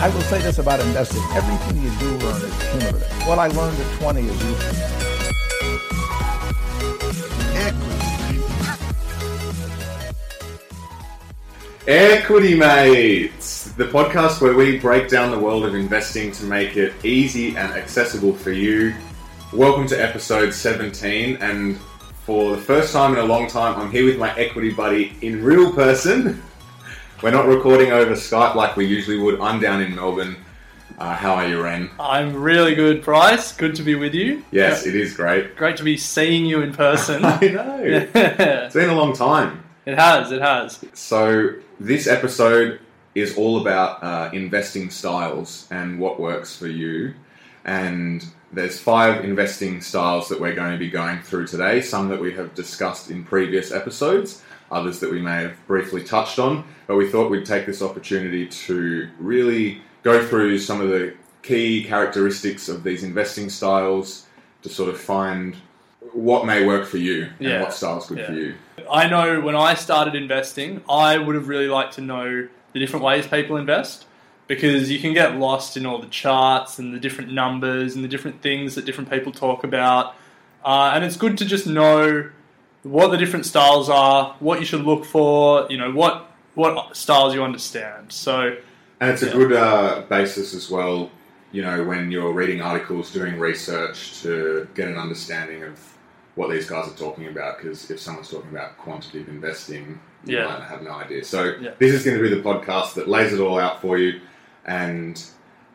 I will say this about investing. Everything you do learn is cumulative. What I learned at 20 is useful. Equity Mates, the podcast where we break down the world of investing to make it easy and accessible for you. Welcome to episode 17, and for the first time in a long time, I'm here with my equity buddy in real person. We're not recording over Skype like we usually would. I'm down in Melbourne. Uh, how are you, Ren? I'm really good, Bryce. Good to be with you. Yes, it is great. Great to be seeing you in person. I know. It's been a long time. it has, it has. So, this episode is all about uh, investing styles and what works for you. And there's five investing styles that we're going to be going through today. Some that we have discussed in previous episodes, others that we may have briefly touched on. But we thought we'd take this opportunity to really go through some of the key characteristics of these investing styles to sort of find what may work for you and Yeah. what style's good for you. I know when I started investing, I would have really liked to know the different ways people invest because you can get lost in all the charts and the different numbers and the different things that different people talk about. Uh, and it's good to just know what the different styles are, what you should look for, you know, what what styles you understand. So, And it's a good uh, basis as well, you know, when you're reading articles, doing research to get an understanding of what these guys are talking about. Because if someone's talking about quantitative investing, you Yeah. might have no idea. So Yeah. this is going to be the podcast that lays it all out for you. And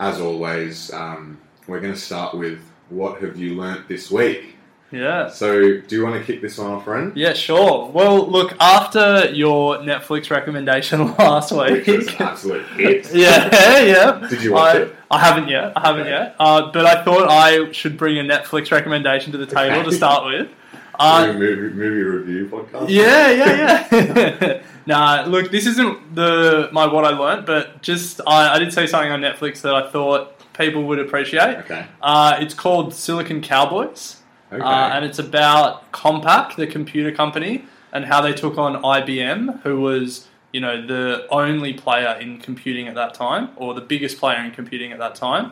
as always, um, we're going to start with what have you learnt this week? Yeah. So do you want to kick this one off, Ren? Yeah, sure. Well, look, after your Netflix recommendation last week. Which absolute hit. yeah, yeah. Did you watch I, it? I haven't yet. I haven't Okay. yet. Uh, but I thought I should bring a Netflix recommendation to the table Okay. to start with. Uh, movie, movie review podcast. yeah, yeah, yeah. nah, look, this isn't the my what I learnt, but just I, I did see something on Netflix that I thought people would appreciate. Okay. Uh, it's called Silicon Cowboys. Okay. Uh, and it's about Compaq, the computer company, and how they took on IBM, who was, you know, the only player in computing at that time, or the biggest player in computing at that time.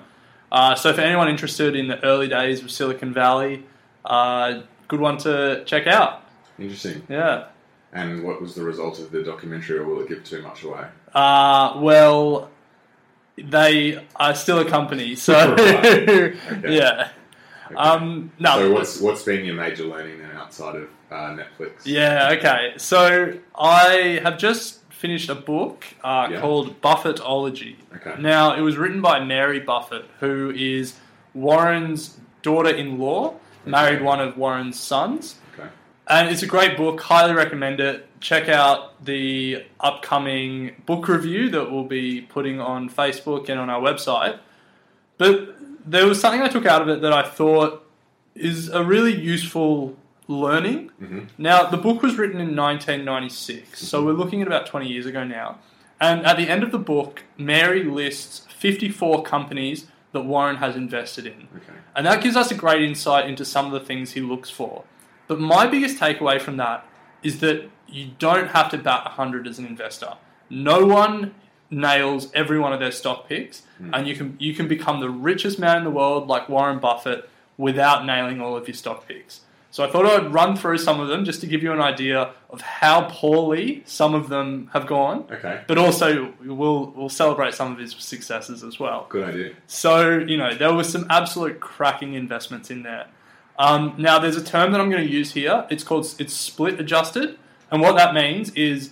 Uh, so, for anyone interested in the early days of Silicon Valley, uh, good one to check out. Interesting. Yeah. And what was the result of the documentary, or will it give too much away? Uh, well, they are still a company, so Right. Okay. yeah. Um, no, so what's what's been your major learning then outside of uh, Netflix? Yeah, okay. So I have just finished a book uh, Yeah. called Buffettology. Okay. Now, it was written by Mary Buffett, who is Warren's daughter in law, married one of Warren's sons. Okay. And it's a great book, highly recommend it. Check out the upcoming book review that we'll be putting on Facebook and on our website. But there was something I took out of it that I thought is a really useful learning. Mm-hmm. Now, the book was written in 1996, so we're looking at about 20 years ago now. And at the end of the book, Mary lists 54 companies that Warren has invested in. Okay. And that gives us a great insight into some of the things he looks for. But my biggest takeaway from that is that you don't have to bat 100 as an investor. No one nails every one of their stock picks, Hmm. and you can you can become the richest man in the world like Warren Buffett without nailing all of your stock picks. So I thought I'd run through some of them just to give you an idea of how poorly some of them have gone. Okay. But also we'll we'll celebrate some of his successes as well. Good idea. So, you know, there were some absolute cracking investments in there. Um, now, there's a term that I'm going to use here. It's called it's split adjusted, and what that means is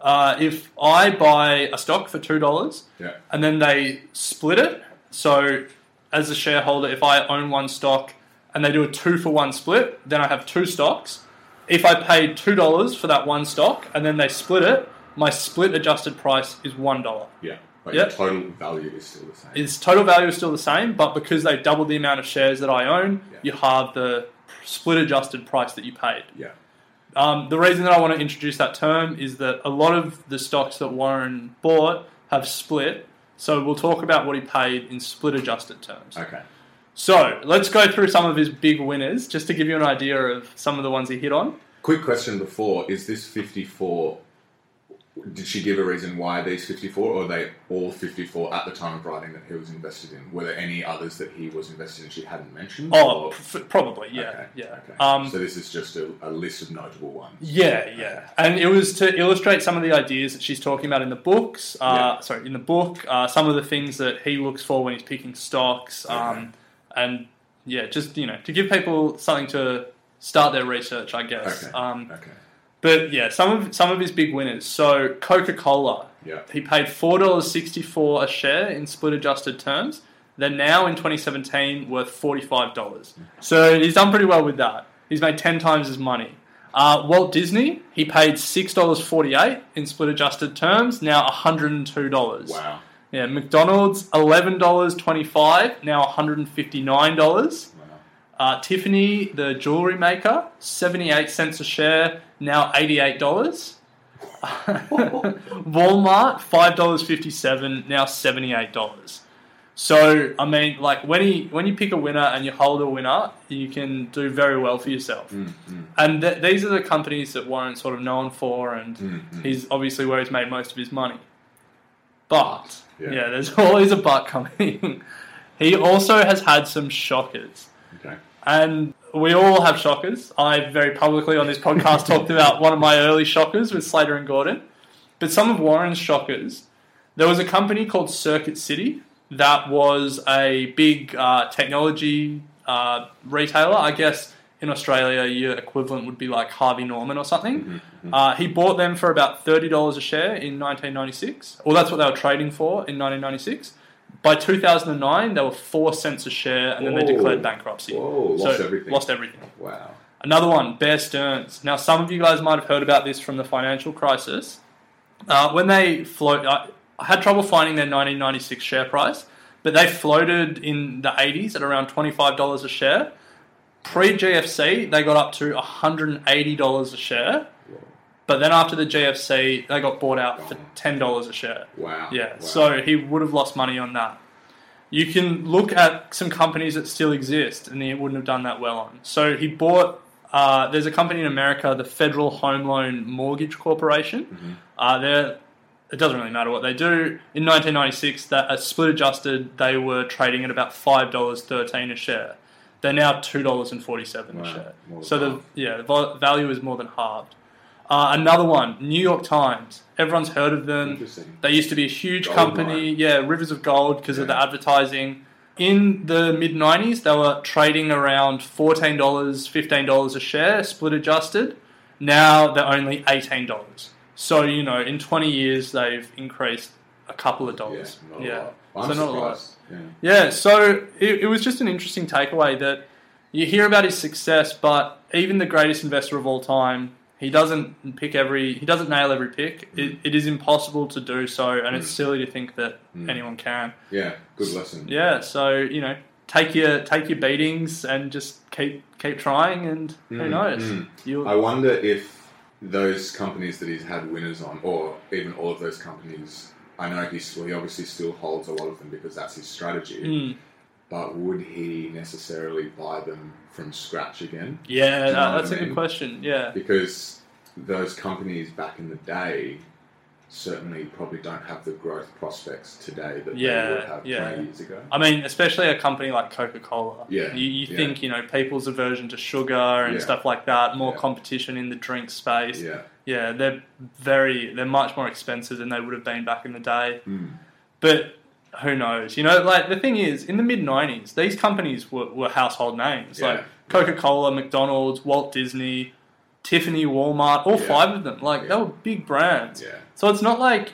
uh, if I buy a stock for two dollars, Yeah. and then they split it. So, as a shareholder, if I own one stock and they do a two for one split, then I have two stocks. If I paid two dollars for that one stock and then they split it, my split adjusted price is one dollar. Yeah. But Yep. your total value is still the same. Its total value is still the same, but because they doubled the amount of shares that I own, Yeah. you halve the split adjusted price that you paid. yeah. Um, the reason that I want to introduce that term is that a lot of the stocks that Warren bought have split. So we'll talk about what he paid in split adjusted terms. Okay. So let's go through some of his big winners just to give you an idea of some of the ones he hit on. Quick question before: Is this fifty-four? Did she give a reason why these fifty-four, or are they all fifty-four at the time of writing that he was invested in? Were there any others that he was invested in she hadn't mentioned? Oh, pr- probably, yeah, Okay, yeah. Okay. Um, so this is just a, a list of notable ones. Yeah, yeah, and it was to illustrate some of the ideas that she's talking about in the books. Uh, Yeah. Sorry, in the book, uh, some of the things that he looks for when he's picking stocks, um, and yeah, just you know, to give people something to start their research, I guess. Um, okay. But yeah, some of some of his big winners. So Coca Cola, Yeah. he paid four dollars sixty four a share in split adjusted terms. They're now in 2017 worth forty five dollars. So he's done pretty well with that. He's made ten times his money. Uh, Walt Disney, he paid six dollars forty eight in split adjusted terms. Now one hundred and two dollars. Wow. Yeah, McDonald's eleven dollars twenty five. Now one hundred and fifty nine dollars. Uh, Tiffany, the jewelry maker, 78 cents a share, now $88. Walmart, $5.57, now $78. So, I mean, like when you when you pick a winner and you hold a winner, you can do very well for yourself. Mm, mm. And th- these are the companies that Warren's sort of known for, and mm, he's obviously where he's made most of his money. But Yeah. yeah, there's always a but coming. he also has had some shockers. And we all have shockers. I very publicly on this podcast talked about one of my early shockers with Slater and Gordon. But some of Warren's shockers, there was a company called Circuit City that was a big uh, technology uh, retailer. I guess in Australia, your equivalent would be like Harvey Norman or something. Uh, he bought them for about $30 a share in 1996. Well, that's what they were trading for in 1996. By 2009, they were 4 cents a share and then they declared bankruptcy. Whoa, lost everything. Lost everything. Wow. Another one, Bear Stearns. Now, some of you guys might have heard about this from the financial crisis. Uh, when they float, I, I had trouble finding their 1996 share price, but they floated in the 80s at around $25 a share. Pre GFC, they got up to $180 a share. But then after the GFC, they got bought out for $10 a share. Wow. Yeah, Wow. so he would have lost money on that. You can look at some companies that still exist, and he wouldn't have done that well on. So he bought. Uh, there's a company in America, the Federal Home Loan Mortgage Corporation. Mm-hmm. Uh, they're it doesn't really matter what they do. In 1996, that uh, split adjusted, they were trading at about five dollars thirteen a share. They're now two dollars and forty seven Wow, a share. So the half. yeah the val- value is more than halved. Uh, another one, New York Times. Everyone's heard of them. They used to be a huge Gold company, mine. yeah, Rivers of Gold because of the advertising. In the mid 90s, they were trading around $14, $15 a share, split adjusted. Now they're only $18. So, you know, in 20 years, they've increased a couple of Yeah. dollars. Yeah. lot. I'm so, not a lot. Yeah. Yeah, so it, it was just an interesting takeaway that you hear about his success, but even the greatest investor of all time, he doesn't pick every, he doesn't nail every pick. It, hmm. it is impossible to do so, and it's hmm. silly to think that hmm. anyone can. Yeah. Good lesson. Yeah, so you know, take your take your beatings and just keep keep trying, and who knows? You'll, I wonder if those companies that he's had winners on, or even all of those companies, I know he's well, he obviously still holds a lot of them because that's his strategy. But would he necessarily buy them from scratch again? yeah, you know that- what that's a good question. Yeah, Because those companies back in the day, certainly probably don't have the growth prospects today that Yeah, they would have yeah. 20 years ago. I mean, especially a company like Coca Cola. Yeah, You, you yeah. think, you know, people's aversion to sugar and Yeah. stuff like that, more competition in the drink space. Yeah. Yeah, they're very, they're much more expensive than they would have been back in the day. Mm. But who knows? You know, like the thing is, in the mid 90s, these companies were, were household names. Yeah. Like Coca Cola, McDonald's, Walt Disney, Tiffany, Walmart, all Yeah. five of them. Like, they were big brands. Yeah. So it's not like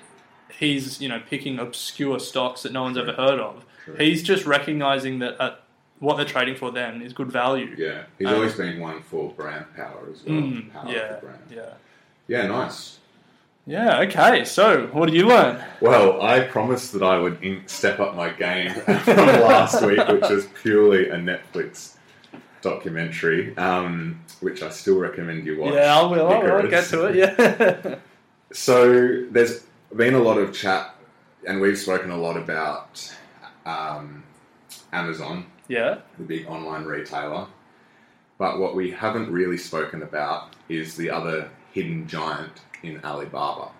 he's, you know, picking obscure stocks that no one's ever heard of. True. He's just recognizing that at what they're trading for then is good value. Yeah. He's Um, always been one for brand power as well. Mm, power yeah, yeah. Yeah, nice. Yeah, okay. So, what did you learn? Well, I promised that I would step up my game from last week, which was purely a Netflix documentary, um, which I still recommend you watch. Yeah, I will. I will get to it. Yeah. So there's been a lot of chat, and we've spoken a lot about um, Amazon, yeah. the big online retailer. But what we haven't really spoken about is the other hidden giant in Alibaba.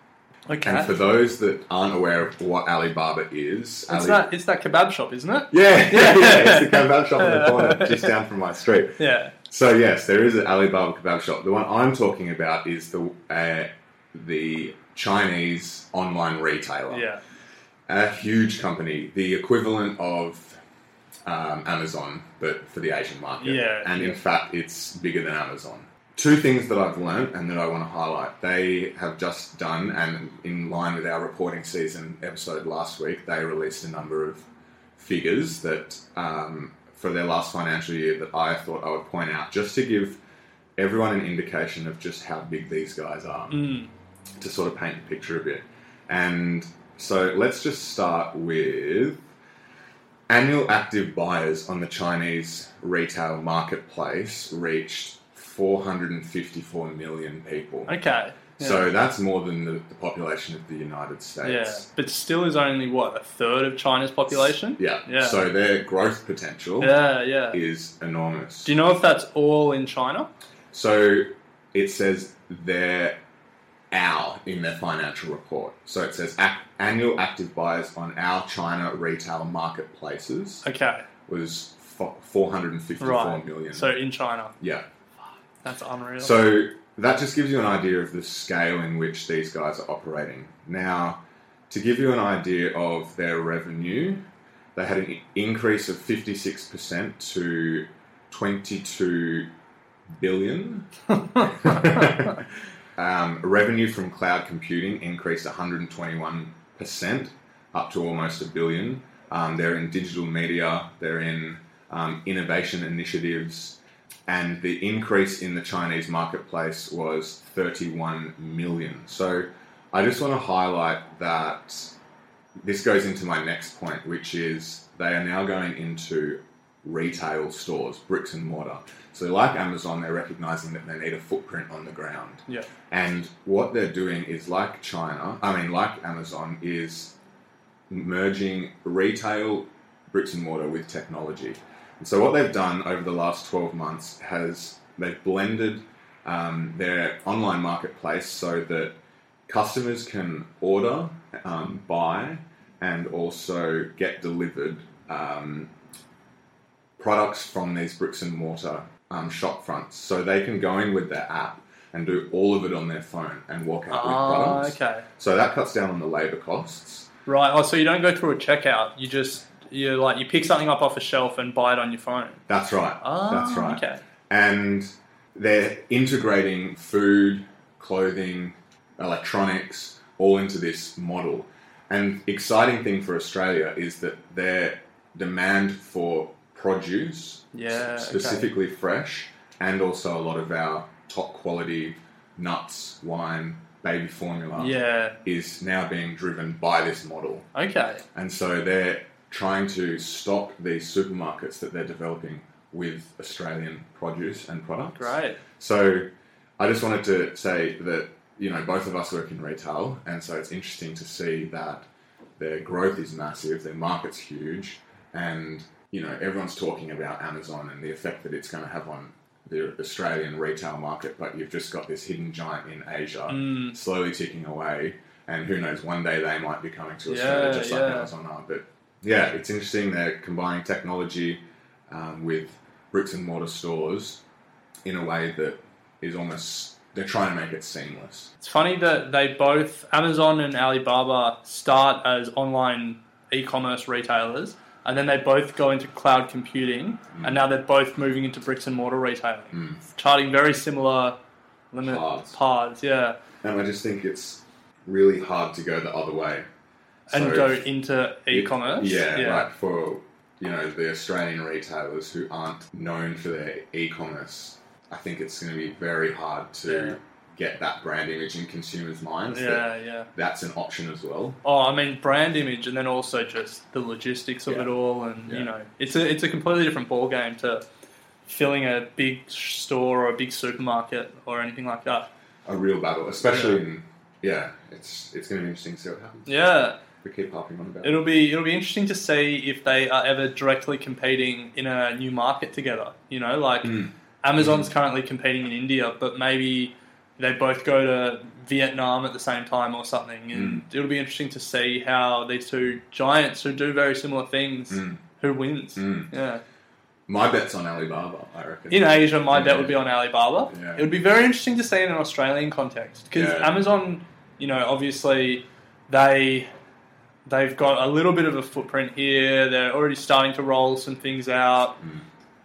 Okay. And for those that aren't aware of what Alibaba is, it's Ali- that. It's that kebab shop, isn't it? yeah, yeah, yeah, it's the kebab shop on the corner, just down from my street. Yeah. So yes, there is an Alibaba kebab shop. The one I'm talking about is the uh, the Chinese online retailer. Yeah. a huge company, the equivalent of um, Amazon, but for the Asian market. Yeah, and yeah. in fact, it's bigger than Amazon. Two things that I've learned and that I want to highlight. They have just done, and in line with our reporting season episode last week, they released a number of figures that um, for their last financial year that I thought I would point out just to give everyone an indication of just how big these guys are Mm. to sort of paint the picture a bit. And so let's just start with annual active buyers on the Chinese retail marketplace reached 454 million people. Okay. Yeah. So that's more than the, the population of the United States. Yeah, States. but still is only what a third of China's population. Yeah. Yeah. So their growth potential Yeah, yeah. is enormous. Do you know if that's all in China? So it says their our in their financial report. So it says ac- annual active buyers on our China retail marketplaces Okay. was fo- 454 million. Right. So in China, yeah. That's unreal. So that just gives you an idea of the scale in which these guys are operating. Now, to give you an idea of their revenue, they had an increase of 56% to 22 billion. um, revenue from cloud computing increased 121% up to almost a billion. Um, they're in digital media, they're in um, innovation initiatives, and the increase in the Chinese marketplace was 31 million. So I just want to highlight that this goes into my next point, which is they are now going into retail stores, bricks and mortar. So, like Amazon, they're recognizing that they need a footprint on the ground. yeah. And what they're doing is like China, I mean, like Amazon, is merging retail bricks and mortar with technology. So, what they've done over the last 12 months has they've blended um, their online marketplace so that customers can order, um, buy, and also get delivered um, products from these bricks and mortar um, shop fronts. So they can go in with their app and do all of it on their phone and walk out with Ah, products. okay. So that cuts down on the labour costs. Right. Oh, so you don't go through a checkout. You just you like you pick something up off a shelf and buy it on your phone. That's right. Ah, That's right. Okay. And they're integrating food, clothing, electronics all into this model. And exciting thing for Australia is that their demand for produce, Yeah, okay. specifically fresh, and also a lot of our top quality nuts, wine, baby formula, Yeah. is now being driven by this model. Okay. And so they're trying to stock these supermarkets that they're developing with Australian produce and products. Right. So I just wanted to say that, you know, both of us work in retail, and so it's interesting to see that their growth is massive, their market's huge, and, you know, everyone's talking about Amazon and the effect that it's going to have on the Australian retail market, but you've just got this hidden giant in Asia Mm. slowly ticking away. and who knows, one day they might be coming to Yeah, Australia just like yeah. Amazon are. But yeah, it's interesting. They're combining technology um, with bricks and mortar stores in a way that is almost they're trying to make it seamless. It's funny that they both, Amazon and Alibaba, start as online e commerce retailers, and then they both go into cloud computing, and now they're both moving into bricks and mortar retailing, charting very similar limit Paths. paths, yeah, And I just think it's really hard to go the other way. And So go into e commerce. Yeah, right. For you know the Australian retailers who aren't known for their e-commerce, I think it's going to be very hard to Yeah. get that brand image in consumers' minds. Yeah, that yeah. that's an option as well. Oh, I mean, brand image, and then also just the logistics of Yeah. it all, and Yeah. you know, it's a it's a completely different ball game to filling a big store or a big supermarket or anything like that. A real battle, especially in yeah. It's it's going to be interesting to see what happens. Yeah, We keep harping on about. it. it'll be it'll be interesting to see if they are ever directly competing in a new market together. You know, like Hmm. Amazon's currently competing in India, but maybe they both go to Vietnam at the same time or something, and Hmm. it'll be interesting to see how these two giants who do very similar things, Hmm. who wins. Hmm. Yeah. My bet's on Alibaba. I reckon. In Asia, my bet would be on Alibaba. Yeah. It would be very interesting to see in an Australian context because Yeah. Amazon, you know, obviously they they've got a little bit of a footprint here. They're already starting to roll some things out. Mm.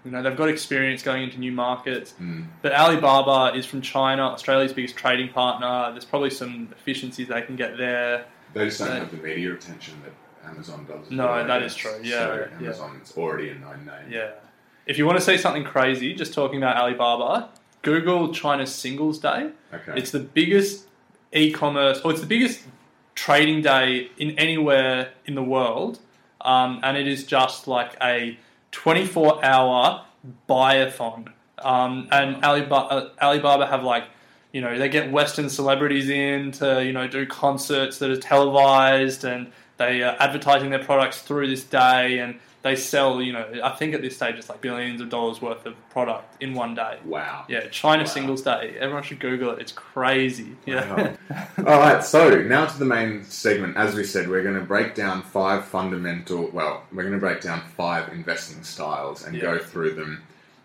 You know, they've got experience going into new markets. Mm. But Alibaba is from China, Australia's biggest trading partner. There's probably some efficiencies they can get there. They just don't So- have the media attention that Amazon does. No, that is true, yeah, so yeah. Amazon's already a known name. Yeah. If you want to see something crazy, just talking about Alibaba, Google China's Singles Day. Okay. It's the biggest e-commerce, or it's the biggest trading day in anywhere in the world, um, and it is just like a 24-hour buy-a-thon. Um, and Alibaba, uh, Alibaba have like, you know, they get Western celebrities in to, you know, do concerts that are televised, and they are advertising their products through this day, and they sell, you know, I think at this stage it's like billions of dollars worth of product in one day. Wow. Yeah, China Wow. Singles Day. Everyone should Google it. It's crazy. Yeah. All right, so now to the main segment. As we said, we're going to break down five fundamental, well, we're going to break down five investing styles and Yeah. go through them.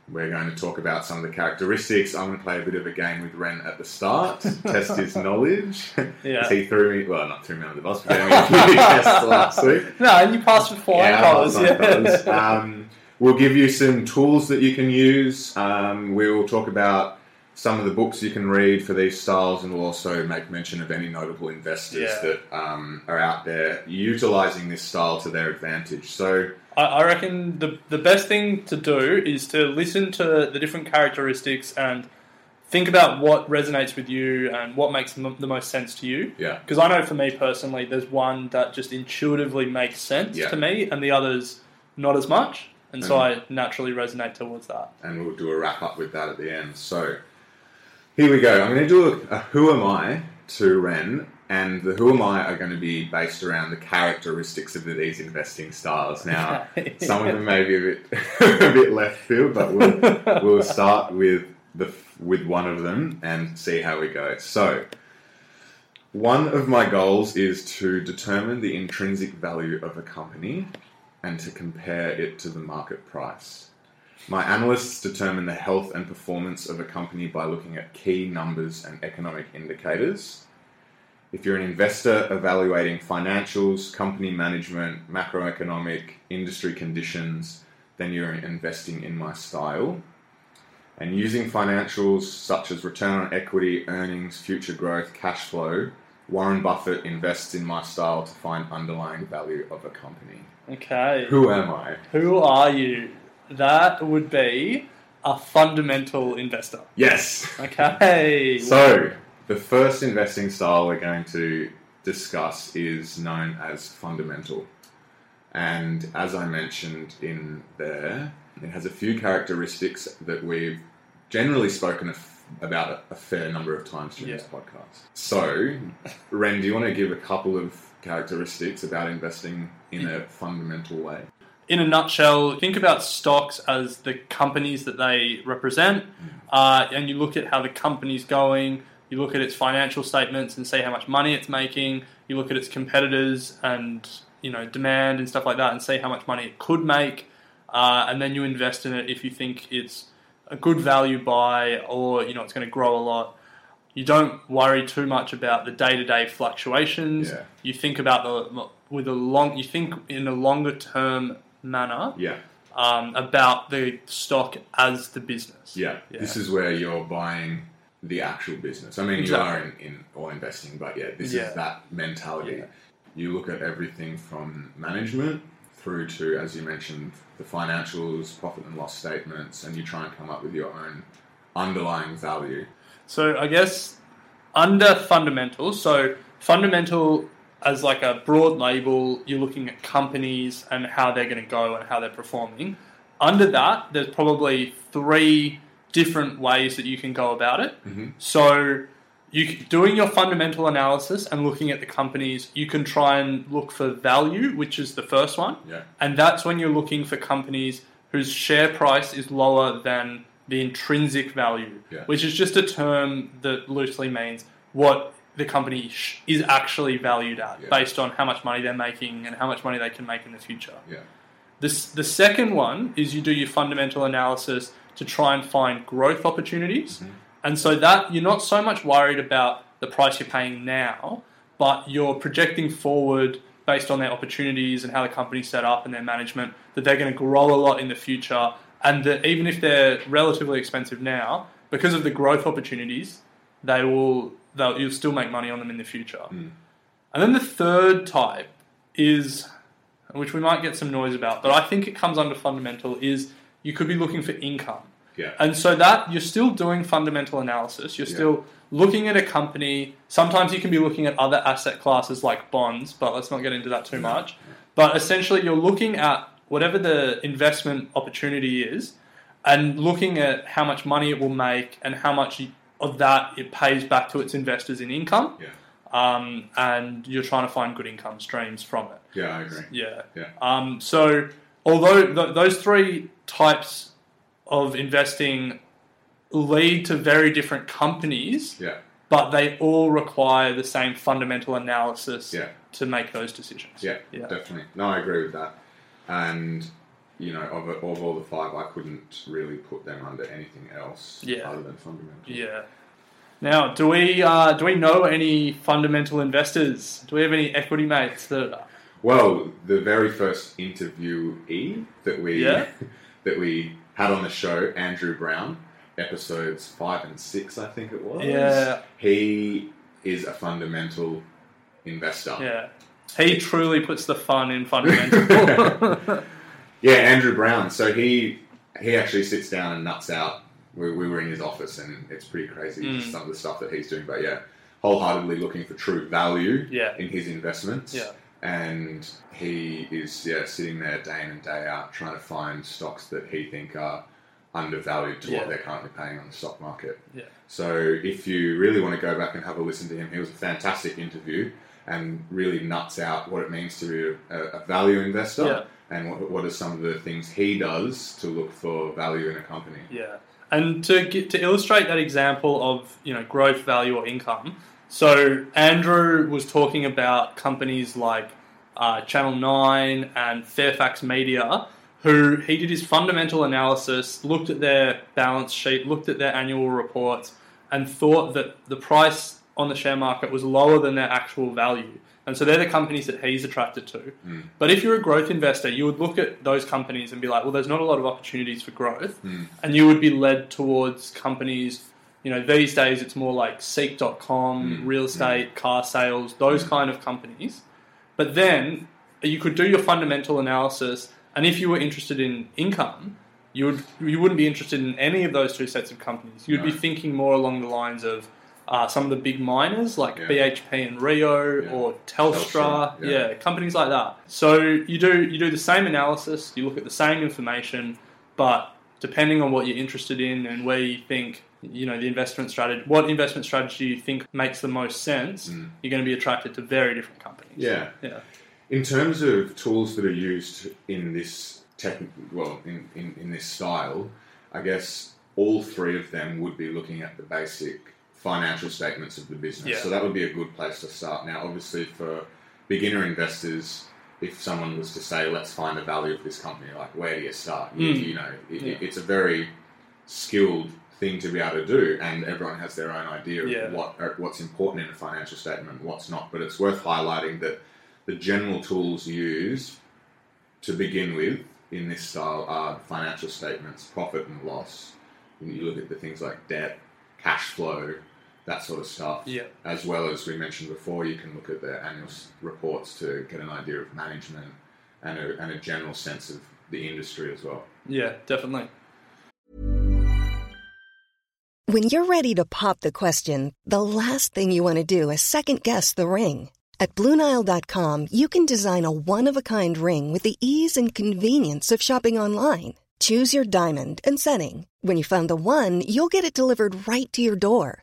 We're going to talk about some of the characteristics. I'm going to play a bit of a game with Ren at the start, test his knowledge. Yeah. he threw me, well, not threw me under the bus, but gave me a few tests last week. no, and you passed with flying Yeah, colours. Yeah. Um, we'll give you some tools that you can use. Um, we will talk about some of the books you can read for these styles, and we'll also make mention of any notable investors Yeah. that um, are out there utilizing this style to their advantage. So, I, I reckon the the best thing to do is to listen to the different characteristics and think about what resonates with you and what makes m- the most sense to you. yeah, Because I know for me personally, there's one that just intuitively makes sense Yeah. to me, and the others not as much, and so Mm. I naturally resonate towards that. and we'll do a wrap up with that at the end. So, here we go. I'm going to do a, a Who Am I to Ren, and the Who Am I are going to be based around the characteristics of these investing styles. Now, some of them may be a bit, a bit left field, but we'll, we'll start with the with one of them and see how we go. So, one of my goals is to determine the intrinsic value of a company and to compare it to the market price. My analysts determine the health and performance of a company by looking at key numbers and economic indicators. If you're an investor evaluating financials, company management, macroeconomic, industry conditions, then you're investing in my style. And using financials such as return on equity, earnings, future growth, cash flow, Warren Buffett invests in my style to find underlying value of a company. Okay. Who am I? Who are you? That would be a fundamental investor. Yes! Okay. So, the first investing style we're going to discuss is known as fundamental. And as I mentioned in there, it has a few characteristics that we've generally spoken about a, a fair number of times during this podcast. So, Ren, do you want to give a couple of characteristics about investing in a fundamental way? In a nutshell, think about stocks as the companies that they represent, uh, and you look at how the company's going, You look at its financial statements and see how much money it's making. You look at its competitors and you know demand and stuff like that, and see how much money it could make. Uh, and then you invest in it if you think it's a good value buy or you know it's going to grow a lot. You don't worry too much about the day to day fluctuations. Yeah. You think about the with a long. You think in a longer term manner Yeah. um, about the stock as the business. Yeah. Yeah. This is where you're buying the actual business. I mean, you are in, in all investing, but yeah, this Yeah. is that mentality. You look at everything from management through to, as you mentioned, the financials, profit and loss statements, and you try and come up with your own underlying value. So I guess under fundamentals, so fundamental as like a broad label, you're looking at companies and how they're going to go and how they're performing. Under that, there's probably three different ways that you can go about it. Mm-hmm. So you doing your fundamental analysis and looking at the companies, you can try and look for value, which is the first one. Yeah. And that's when you're looking for companies whose share price is lower than the intrinsic value, Yeah. which is just a term that loosely means what the company sh- is actually valued at Yeah. based on how much money they're making and how much money they can make in the future. Yeah. This, the second one is you do your fundamental analysis to try and find growth opportunities. Mm-hmm. And so that you're not so much worried about the price you're paying now, but you're projecting forward based on their opportunities and how the company's set up and their management that they're going to grow a lot in the future. And that even if they're relatively expensive now, because of the growth opportunities, they will they'll, you'll still make money on them in the future. Hmm. And then the third type is which we might get some noise about, but I think it comes under fundamental, is you could be looking for income. Yeah. And so that you're still doing fundamental analysis. You're Yeah. still looking at a company. Sometimes you can be looking at other asset classes like bonds, but let's not get into that too much. But essentially, you're looking at whatever the investment opportunity is and looking at how much money it will make and how much of that it pays back to its investors in income. Yeah. Um, and you're trying to find good income streams from it. Yeah, I agree. Yeah. Yeah. Um, so, although th- those three types of investing lead to very different companies, Yeah. but they all require the same fundamental analysis Yeah. to make those decisions. Yeah, Yeah. definitely. No, I agree with that. And you know, of, of all the five, I couldn't really put them under anything else Yeah. other than fundamental. Yeah. Now, do we uh, do we know any fundamental investors? Do we have any equity mates that? Well, the very first interviewee that we Yeah. that we had on the show, Andrew Brown, episodes five and six, I think it was. Yeah. He is a fundamental investor. Yeah. He truly puts the fun in fundamental. Yeah, Andrew Brown. So he he actually sits down and nuts out. We, we were in his office, and it's pretty crazy Mm. some of the stuff that he's doing. But yeah, wholeheartedly looking for true value Yeah. in his investments. Yeah. And he is yeah sitting there day in and day out trying to find stocks that he think are undervalued to Yeah. what they're currently paying on the stock market. yeah. So if you really want to go back and have a listen to him, he was a fantastic interview and really nuts out what it means to be a, a value investor Yeah. And what, what are some of the things he does to look for value in a company. Yeah, and to get, to illustrate that example of you know growth, value, or income. So Andrew was talking about companies like uh, Channel Nine and Fairfax Media, who he did his fundamental analysis, looked at their balance sheet, looked at their annual reports, and thought that the price on the share market was lower than their actual value. And so they're the companies that he's attracted to. Hmm. But if you're a growth investor, you would look at those companies and be like, well, there's not a lot of opportunities for growth. Hmm. And you would be led towards companies, you know, these days it's more like Seek.com, hmm. real estate, car sales, those kind of companies. But then you could do your fundamental analysis, and if you were interested in income, you would you wouldn't be interested in any of those two sets of companies. You'd be thinking more along the lines of uh, some of the big miners like Yeah. BHP and Rio Yeah. or Telstra, Telstra, yeah. yeah. companies like that. So you do you do the same analysis, you look at the same information, but depending on what you're interested in and where you think you know the investment strategy, what investment strategy you think makes the most sense, you're going to be attracted to very different companies. Mm. Yeah. yeah, In terms of tools that are used in this tech, well, in, in, in this style, I guess all three of them would be looking at the basic financial statements of the business. Yeah. So that would be a good place to start. Now, obviously, for beginner investors, if someone was to say, "Let's find the value of this company," like where do you start? You, Mm. you know, it, Yeah. it's a very skilled thing to be able to do, and everyone has their own idea of Yeah. what uh, what's important in a financial statement, and what's not. But it's worth highlighting that the general tools used to begin with in this style are financial statements, profit and loss. You look at the things like debt, cash flow, that sort of stuff. Yeah. As well as we mentioned before, you can look at their annual s- reports to get an idea of management and a, and a general sense of the industry as well. Yeah, definitely. When you're ready to pop the question, the last thing you want to do is second guess the ring. At Bluenile.com, you can design a one of a kind ring with the ease and convenience of shopping online. Choose your diamond and setting. When you find the one, you'll get it delivered right to your door.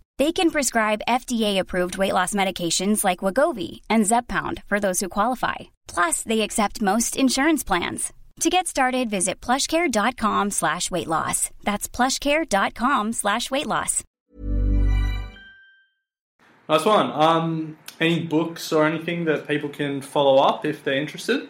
They can prescribe FDA-approved weight loss medications like Wegovy and Zepbound for those who qualify. Plus, they accept most insurance plans. To get started, visit plushcare.com slash weight loss. That's plushcare.com slash weight loss. Nice one. Um, any books or anything that people can follow up if they're interested?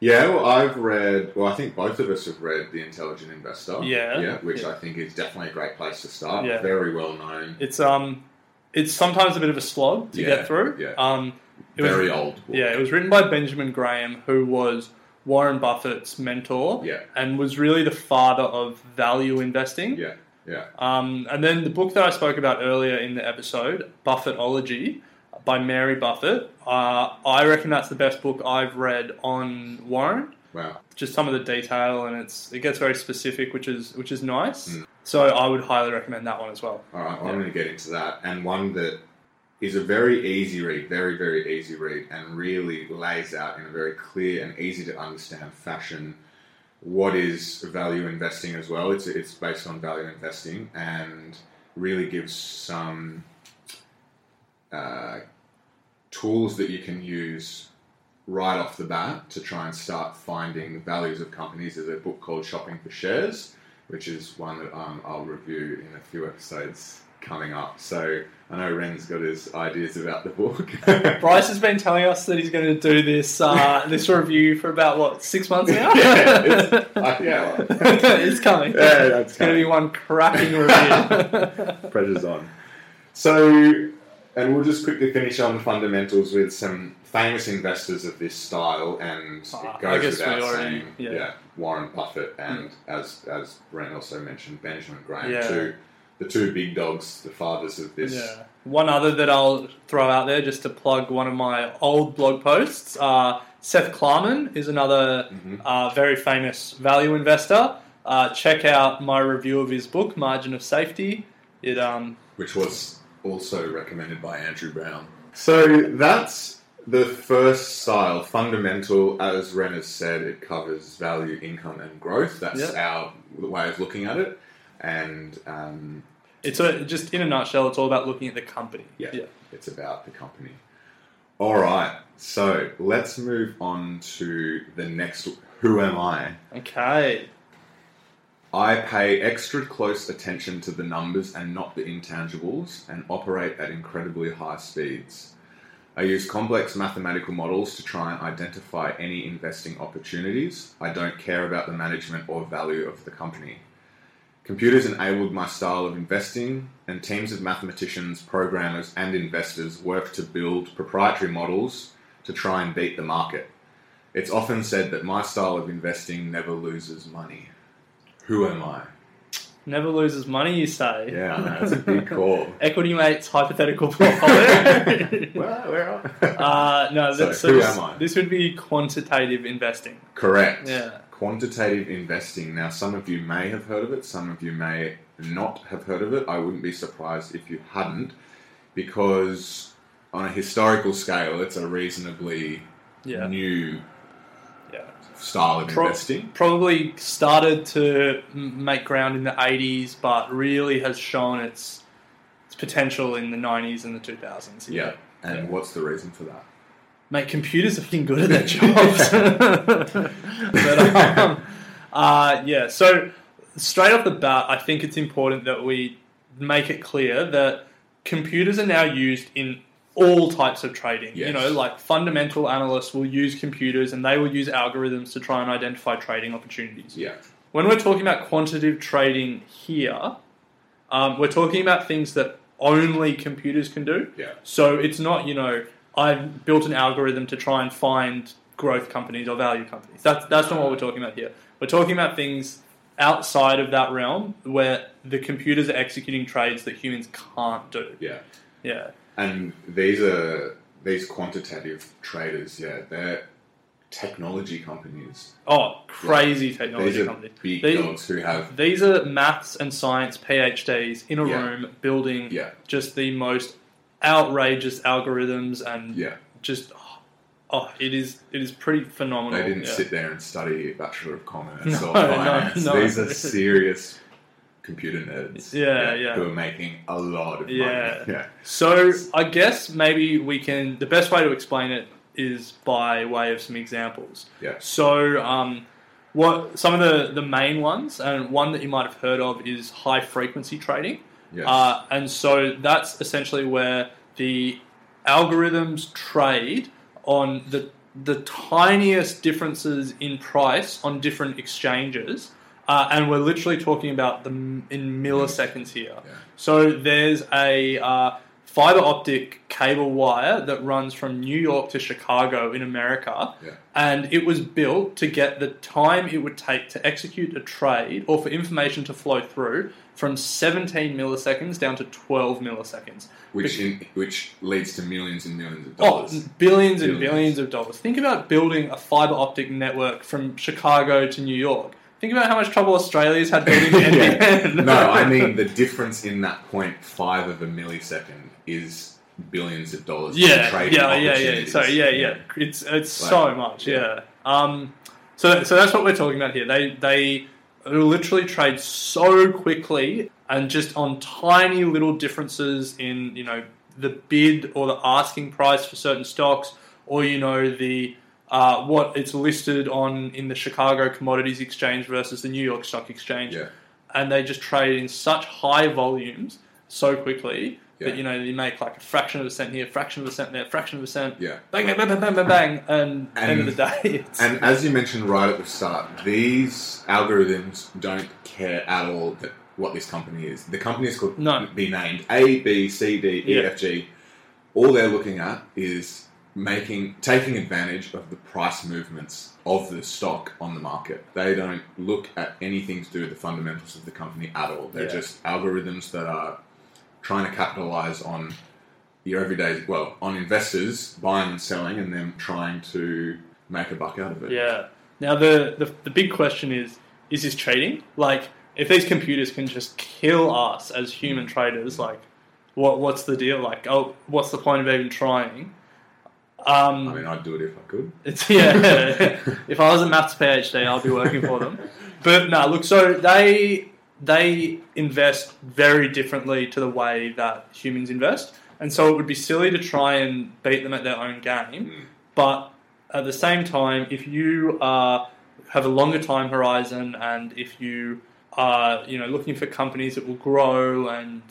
Yeah, well, I've read. Well, I think both of us have read The Intelligent Investor. Yeah. yeah, which Yeah. I think is definitely a great place to start. Yeah. Very well known. It's um, it's sometimes a bit of a slog to Yeah, get through. yeah. Um, it Very was, old. Book. Yeah, it was written by Benjamin Graham, who was Warren Buffett's mentor. Yeah. and was really the father of value investing. Yeah, yeah. Um, and then the book that I spoke about earlier in the episode, Buffettology, by Mary Buffett. Uh, I reckon that's the best book I've read on Warren. Wow. Just some of the detail, and it's it gets very specific, which is which is nice. Mm. So I would highly recommend that one as well. All right, well, Yeah. I'm going to get into that. And one that is a very easy read, very, very easy read, and really lays out in a very clear and easy to understand fashion what is value investing as well. It's, it's based on value investing and really gives some uh, tools that you can use right off the bat to try and start finding the values of companies. There's a book called Shopping for Shares, which is one that um, I'll review in a few episodes coming up. So I know Ren's got his ideas about the book. Bryce has been telling us that he's going to do this uh, this review for about what six months now. yeah, it's, uh, yeah, well, it's coming. Yeah, that's it's going to be one cracking review. pressure's on. So, and we'll just quickly finish on fundamentals with some famous investors of this style, and Ah, it goes without already- saying, yeah. yeah. Warren Buffett and as as Ren also mentioned, Benjamin Graham, Yeah. two the two big dogs, the fathers of this. Yeah. One other that I'll throw out there just to plug one of my old blog posts. Uh, Seth Klarman is another Mm-hmm. uh, very famous value investor. Uh, check out my review of his book, Margin of Safety. It um, which was also recommended by Andrew Brown. So that's the first style, fundamental. As Ren has said, it covers value, income, and growth. That's Yeah. our way of looking at it. And um, it's a, just in a nutshell, it's all about looking at the company. yeah, yeah. it's about the company. All right, so let's move on to the next. Who am I? Okay. I pay extra close attention to the numbers and not the intangibles and operate at incredibly high speeds. I use complex mathematical models to try and identify any investing opportunities. I don't care about the management or value of the company. Computers enabled my style of investing, and teams of mathematicians, programmers, and investors work to build proprietary models to try and beat the market. It's often said that my style of investing never loses money. Who am I? Never loses money, you say. Yeah, I know, that's a big call. Equity Mate's hypothetical portfolio. well, where are uh, no, So, that's, so who this, am I? this would be quantitative investing. Correct. Yeah. Quantitative investing. Now, some of you may have heard of it, some of you may not have heard of it. I wouldn't be surprised if you hadn't. because on a historical scale, it's a reasonably Yeah. new. Style of Pro- investing. Probably started to make ground in the 80s, but really has shown its, its potential in the 90s and the 2000s. Yeah. And Yeah. what's the reason for that? Mate, computers are fucking good at their jobs. but, um, uh, yeah, so straight off the bat, I think it's important that we make it clear that computers are now used in all types of trading. You know, like fundamental analysts will use computers and they will use algorithms to try and identify trading opportunities. Yeah. When we're talking about quantitative trading here, um, we're talking about things that only computers can do. Yeah. So it's not, you know, I've built an algorithm to try and find growth companies or value companies. That's that's not what we're talking about here. We're talking about things outside of that realm where the computers are executing trades that humans can't do. Yeah. Yeah. And these are these quantitative traders, yeah, they're technology companies. Oh, crazy These technology are companies. big They- dogs who have These are maths and science PhDs in a Yeah. room building Yeah. just the most outrageous algorithms and Yeah. just oh, it is it is pretty phenomenal. They didn't yeah. sit there and study Bachelor of Commerce No, or no, Finance. no. These are serious computer nerds. Yeah, yeah. Who are making a lot of Yeah. money. Yeah. So I guess maybe we can. The best way to explain it is by way of some examples. Yeah. So um, what some of the the main ones, and one that you might have heard of is high frequency trading. Yes. Uh, and so that's essentially where the algorithms trade on the the tiniest differences in price on different exchanges. Uh, and we're literally talking about the m- in milliseconds here. So there's a uh, fiber optic cable wire that runs from New York to Chicago in America, Yeah. and it was built to get the time it would take to execute a trade or for information to flow through from 17 milliseconds down to 12 milliseconds. which in, which leads to millions and millions of Oh, dollars. billions and Billions. billions of dollars. Think about building a fiber optic network from Chicago to New York. Think about how much trouble Australia's had building the NBN. no, I mean the difference in that point five of a millisecond is billions of dollars. in yeah, trading yeah, yeah, yeah. So yeah, yeah, it's it's Like, so much. yeah. Yeah. Um. So so that's what we're talking about here. They they literally trade so quickly and just on tiny little differences in you know the bid or the asking price for certain stocks, or you know the uh, what it's listed on in the Chicago Commodities Exchange versus the New York Stock Exchange, Yeah. and they just trade in such high volumes so quickly Yeah. that you know you make like a fraction of a cent here, fraction of a cent there, fraction of a cent, Yeah. bang, bang, bang, bang, bang, bang, bang, and, And- end of the day, it's, And as you mentioned right at the start, these algorithms don't care at all that what this company is. The company is called No. be named A, B, C, D, E, Yeah. F, G. All they're looking at is making taking advantage of the price movements of the stock on the market. They don't look at anything to do with the fundamentals of the company at all. They're Yeah. just algorithms that are trying to capitalize on your everyday well, on investors buying and selling and them trying to make a buck out of it. yeah. Now the, the the big question is: Is this trading? Like, if these computers can just kill us as human mm. traders, like, what what's the deal? Like, oh, what's the point of even trying? Um, I mean, I'd do it if I could. It's yeah. if I was a maths PhD, I'd be working for them. But no, look. So they they invest very differently to the way that humans invest, and so it would be silly to try and beat them at their own game. But at the same time, if you uh, have a longer time horizon, and if you are you know looking for companies that will grow and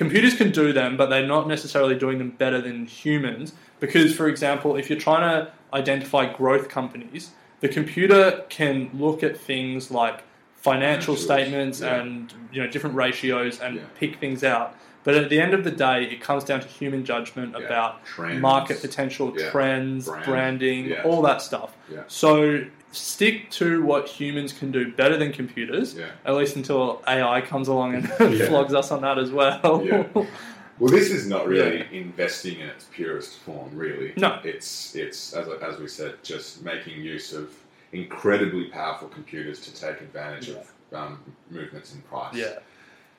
computers can do them, but they're not necessarily doing them better than humans. Because, for example, if you're trying to identify growth companies, the computer can look at things like financial statements yeah. and you know different ratios and Yeah. pick things out. But at the end of the day, it comes down to human judgment Yeah. about Trends. market potential, trends, Brand. branding, all that stuff. So stick to what humans can do better than computers, Yeah. at least until AI comes along and Yeah. flogs us on that as well. Yeah. Well, this is not really investing in its purest form, really. No. It's it's as as we said, just making use of incredibly powerful computers to take advantage of um, movements in price. Yeah.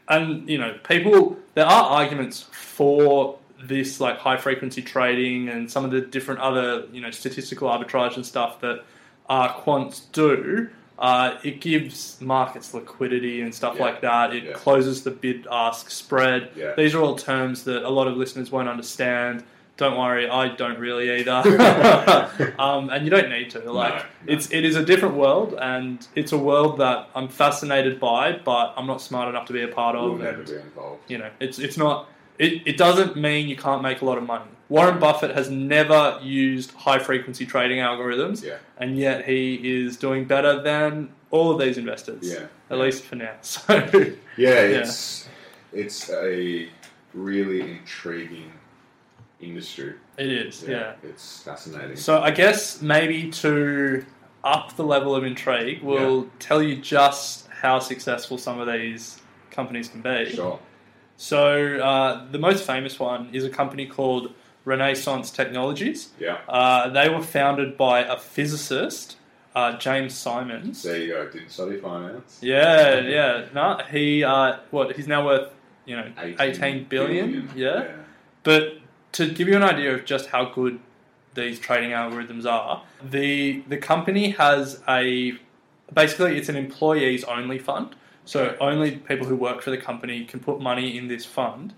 And, you know, people, there are arguments for this like high frequency trading and some of the different other you know statistical arbitrage and stuff that uh, quants do, uh, it gives markets liquidity and stuff Yeah. like that. It Yeah. closes the bid ask spread. Yeah. These are all terms that a lot of listeners won't understand. Don't worry, I don't really either. um, and you don't need to. Like, no. it's it is a different world, and it's a world that I'm fascinated by, but I'm not smart enough to be a part We'll of. never and, be involved. you know, it's it's not. It, it doesn't mean you can't make a lot of money. Warren Buffett has never used high frequency trading algorithms, Yeah. and yet he is doing better than all of these investors. Yeah. At least for now. So Yeah, it's it's a really intriguing industry. it is. yeah. it's fascinating. So I guess maybe to up the level of intrigue, we'll tell you just how successful some of these companies can be. sure. So uh, the most famous one is a company called Renaissance Technologies. Yeah. Uh, they were founded by a physicist, uh, James Simons. There you go. Didn't study finance. Yeah, yeah. No, he uh, what? He's now worth you know 18 eighteen billion. billion, Yeah. yeah. But to give you an idea of just how good these trading algorithms are, the the company has a basically it's an employees only fund. So only people who work for the company can put money in this fund.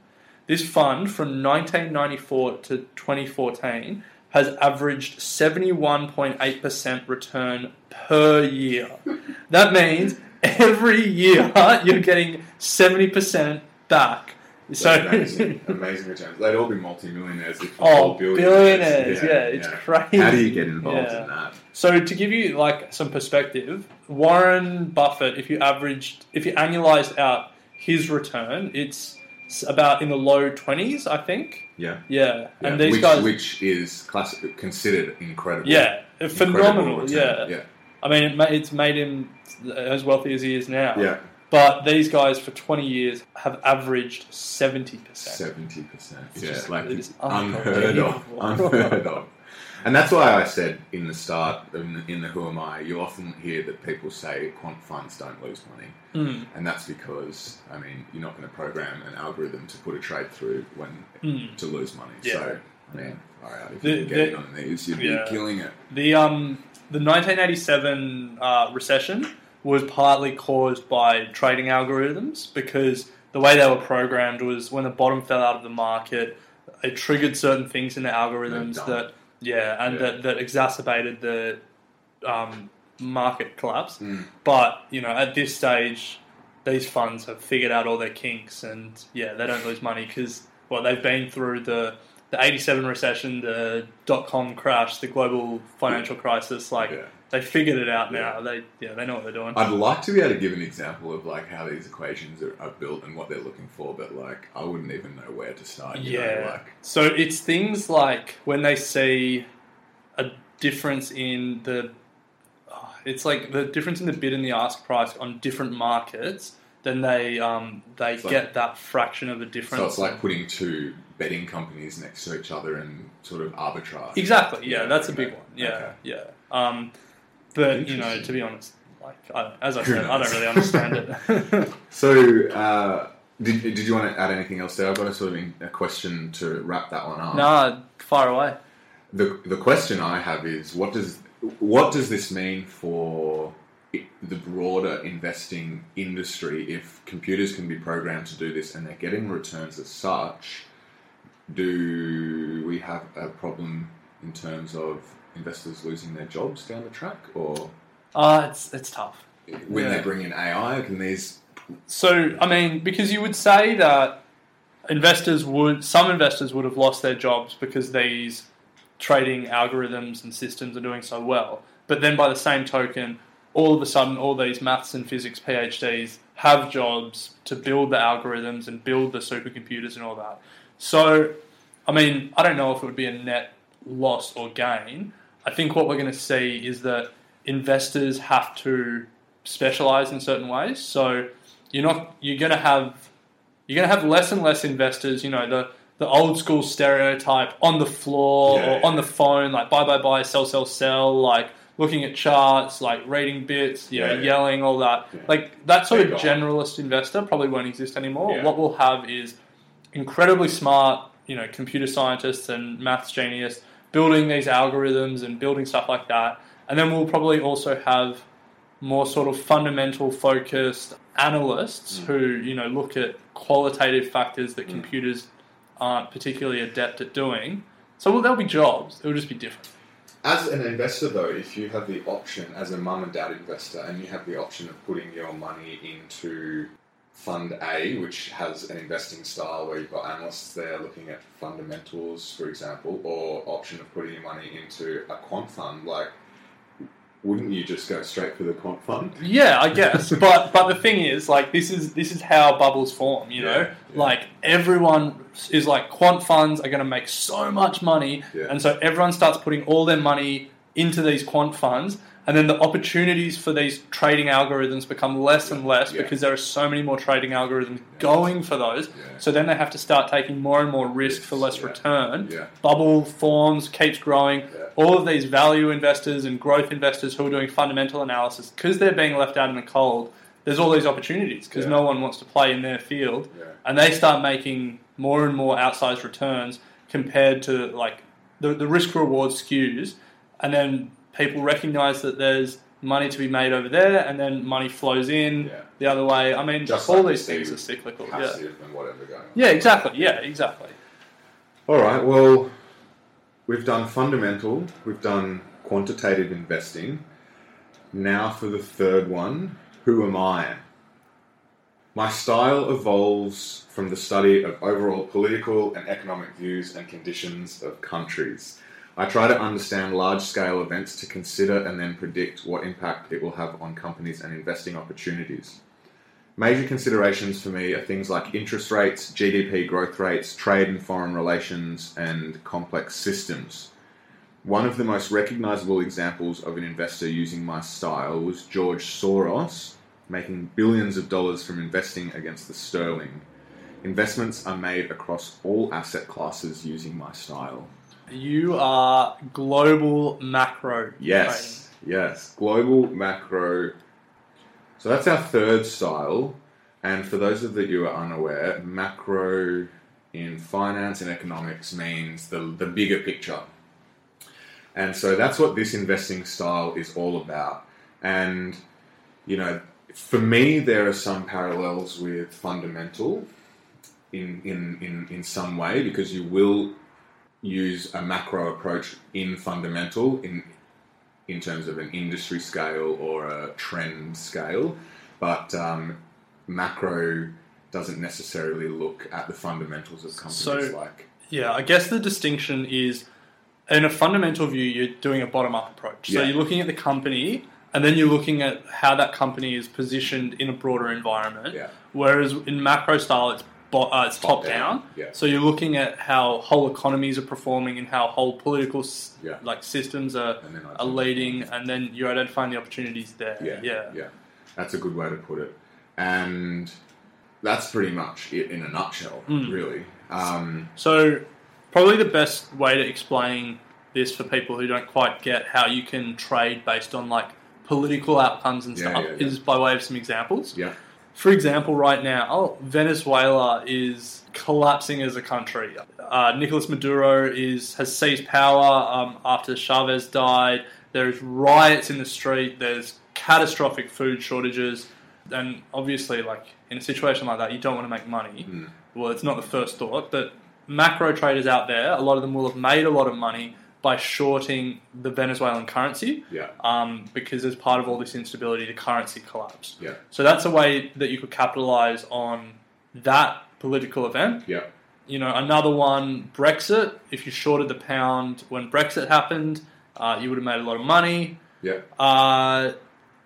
This fund from 1994 to 2014 has averaged 71.8% return per year. That means every year you're getting 70% back. So amazing, amazing returns. They'd all be multi-millionaires if Oh, all billionaires, yeah, it's crazy. How do you get involved Yeah. in that? So to give you like some perspective, Warren Buffett, if you averaged, if you annualized out his return, it's about in the low twenties, I think. Yeah. Yeah, Yeah, and these which, guys, which is classic, considered incredible. yeah, Incredible phenomenal. return. Yeah. yeah, I mean, it it's made him as wealthy as he is now. yeah. But these guys for twenty years have averaged seventy percent. Seventy percent. It's Yeah, just- like it is unheard of, unheard of. And that's why I said in the start, in the, in the Who Am I, you often hear that people say quant funds don't lose money. Hmm. And that's because, I mean, you're not going to program an algorithm to put a trade through when to lose money. Yeah. So, I mean, all right, if The- you can get the- on these, you'd Yeah. be killing it. The um the 1987 uh, recession was partly caused by trading algorithms because the way they were programmed was when the bottom fell out of the market, it triggered certain things in the algorithms that yeah, and Yeah. that that exacerbated the um, market collapse. Mm. But you know, at this stage, these funds have figured out all their kinks, and yeah, they don't lose money because well, they've been through the the '87 recession, the dot com crash, the global financial crisis. Like Yeah. They figured it out now. Yeah. They yeah, they know what they're doing. I'd like to be able to give an example of like how these equations are, are built and what they're looking for, but like I wouldn't even know where to start. you know, Yeah. like So it's things like when they see a difference in the, oh, it's like the difference in the bid and the ask price on different markets. Then they um, they It's like- get that fraction of a difference. so it's like putting two betting companies next to each other and sort of arbitrage. exactly. Yeah, Yeah, that's a big one. Yeah, Okay. yeah. Um, but you know, to be honest, like I, as I said, I don't really understand it. So, uh, did, did you want to add anything else there? I've got a sort of in- a question to wrap that one up. No, far away. The, the question I have is what does what does this mean for the broader investing industry if computers can be programmed to do this and they're getting returns as such? Do we have a problem in terms of investors losing their jobs down the track, or Uh, it's it's tough. when Yeah. they bring in AI, can these So, I mean, because you would say that investors would, some investors would have lost their jobs because these trading algorithms and systems are doing so well. But then by the same token, all of a sudden, all these maths and physics PhDs have jobs to build the algorithms and build the supercomputers and all that. So, I mean, I don't know if it would be a net loss or gain. I think what we're going to see is that investors have to specialize in certain ways. So you're not you're going to have you're going to have less and less investors. You know the the old school stereotype on the floor Yeah, or on the phone, like buy buy buy, sell sell sell, like looking at charts, like reading bits, you know, Yeah, yelling, all that. Like that sort They're of gone. generalist investor probably won't exist anymore. What we'll have is incredibly smart you know computer scientists and maths genius building these algorithms and building stuff like that. And then we'll probably also have more sort of fundamental focused analysts Mm. who you know look at qualitative factors that computers aren't particularly adept at doing. So well, there'll be jobs. It'll just be different. As an investor, though, if you have the option, as a mum and dad investor, and you have the option of putting your money into Fund A, which has an investing style where you've got analysts there looking at fundamentals, for example, or option of putting your money into a quant fund, like, wouldn't you just go straight for the quant fund? Yeah, I guess. but but the thing is, like this is this is how bubbles form. You know, Yeah, yeah. like everyone is like quant funds are going to make so much money, Yeah. and so everyone starts putting all their money into these quant funds. And then the opportunities for these trading algorithms become less and less Yeah. because there are so many more trading algorithms going for those. Yeah. So then they have to start taking more and more risk for less Yeah. return. Bubble forms, keeps growing. All of these value investors and growth investors who are doing fundamental analysis, because they're being left out in the cold, there's all these opportunities because no one wants to play in their field. And they start making more and more outsized returns compared to like the, the risk reward skews. And then people recognize that there's money to be made over there and then money flows in Yeah. the other way. I mean, Just all like these things are cyclical. Yeah. And whatever going on. Yeah, exactly. Yeah, exactly. All right. Well, we've done fundamental. We've done quantitative investing. Now for the third one. Who am I? My style evolves from the study of overall political and economic views and conditions of countries. I try to understand large scale events to consider and then predict what impact it will have on companies and investing opportunities. Major considerations for me are things like interest rates, GDP growth rates, trade and foreign relations, and complex systems. One of the most recognizable examples of an investor using my style was George Soros, making billions of dollars from investing against the sterling. Investments are made across all asset classes using my style. You are global macro. Yes, yes. Global macro. So that's our third style. And for those of you who are unaware, macro in finance and economics means the, the bigger picture. And so that's what this investing style is all about. And, you know, for me, there are some parallels with fundamental in, in, in, in some way because you will use a macro approach in fundamental in in terms of an industry scale or a trend scale, but um, macro doesn't necessarily look at the fundamentals of companies So- like Yeah, I guess the distinction is in a fundamental view, you're doing a bottom up approach. So Yeah. you're looking at the company and then you're looking at how that company is positioned in a broader environment. Yeah. Whereas in macro style, it's bo- uh, it's top, Top down. down, yeah. So you're looking at how whole economies are performing and how whole political s- Yeah. like systems are, are leading, and then you're identifying the opportunities there. yeah, yeah. yeah. That's a good way to put it, and that's pretty much it in a nutshell, Hmm. really. Um, So, probably the best way to explain this for people who don't quite get how you can trade based on like political outcomes and Yeah, stuff yeah, yeah. is by way of some examples. yeah, For example, right now, Venezuela is collapsing as a country. Uh, Nicolas Maduro is has seized power um, after Chavez died. There's riots in the street. There's catastrophic food shortages, and obviously, like in a situation like that, you don't want to make money. Hmm. Well, it's not the first thought, but macro traders out there, a lot of them will have made a lot of money by shorting the Venezuelan currency yeah, um, because as part of all this instability, the currency collapsed. yeah, So that's a way that you could capitalize on that political event. yeah, You know, another one, Brexit. If you shorted the pound when Brexit happened, uh, you would have made a lot of money. yeah, Uh,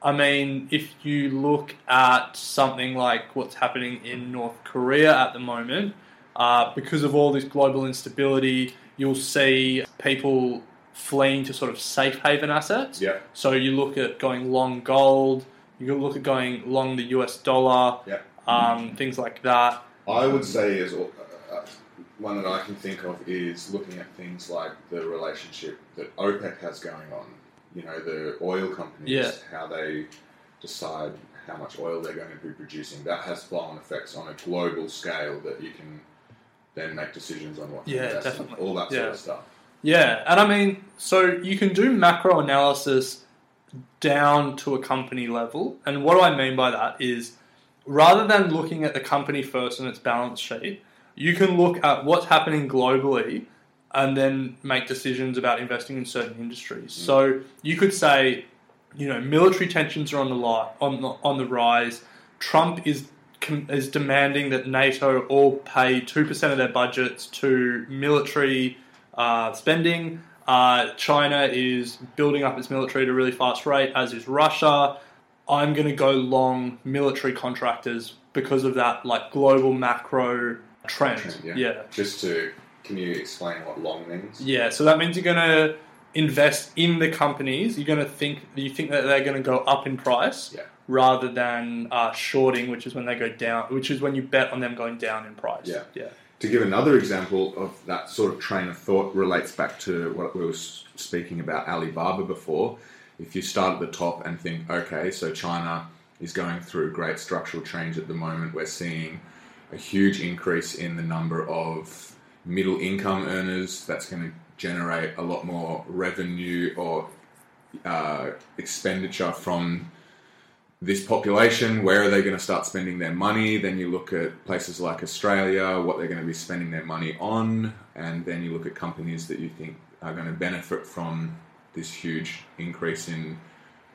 I mean, if you look at something like what's happening in North Korea at the moment, uh, because of all this global instability, you'll see people fleeing to sort of safe haven assets. yeah, So you look at going long gold, you look at going long the US dollar, yeah. um, things like that. I would say is uh, uh, one that I can think of is looking at things like the relationship that OPEC has going on. You know, the oil companies, Yeah. how they decide how much oil they're going to be producing. That has flow-on effects on a global scale that you can then make decisions on what to Yeah, invest in, all that sort of stuff. Yeah, and I mean, so you can do macro analysis down to a company level. And what do I mean by that is rather than looking at the company first and its balance sheet, you can look at what's happening globally and then make decisions about investing in certain industries. Mm. So you could say, you know, military tensions are on the li- on the, on the rise. Trump is is demanding that NATO all pay two percent of their budgets to military uh, spending. Uh, China is building up its military at a really fast rate, as is Russia. I'm going to go long military contractors because of that, like global macro trend. Yeah. yeah. Just to, can you explain what long means? Yeah, so that means you're going to invest in the companies. You're going to think you think that they're going to go up in price, Yeah. Rather than uh, shorting, which is when they go down, which is when you bet on them going down in price. Yeah. yeah, To give another example of that sort of train of thought relates back to what we were speaking about Alibaba before. If you start at the top and think, okay, so China is going through great structural change at the moment, we're seeing a huge increase in the number of middle income earners. That's going to generate a lot more revenue or uh, expenditure from this population, where are they going to start spending their money? Then you look at places like Australia, what they're going to be spending their money on, and then you look at companies that you think are going to benefit from this huge increase in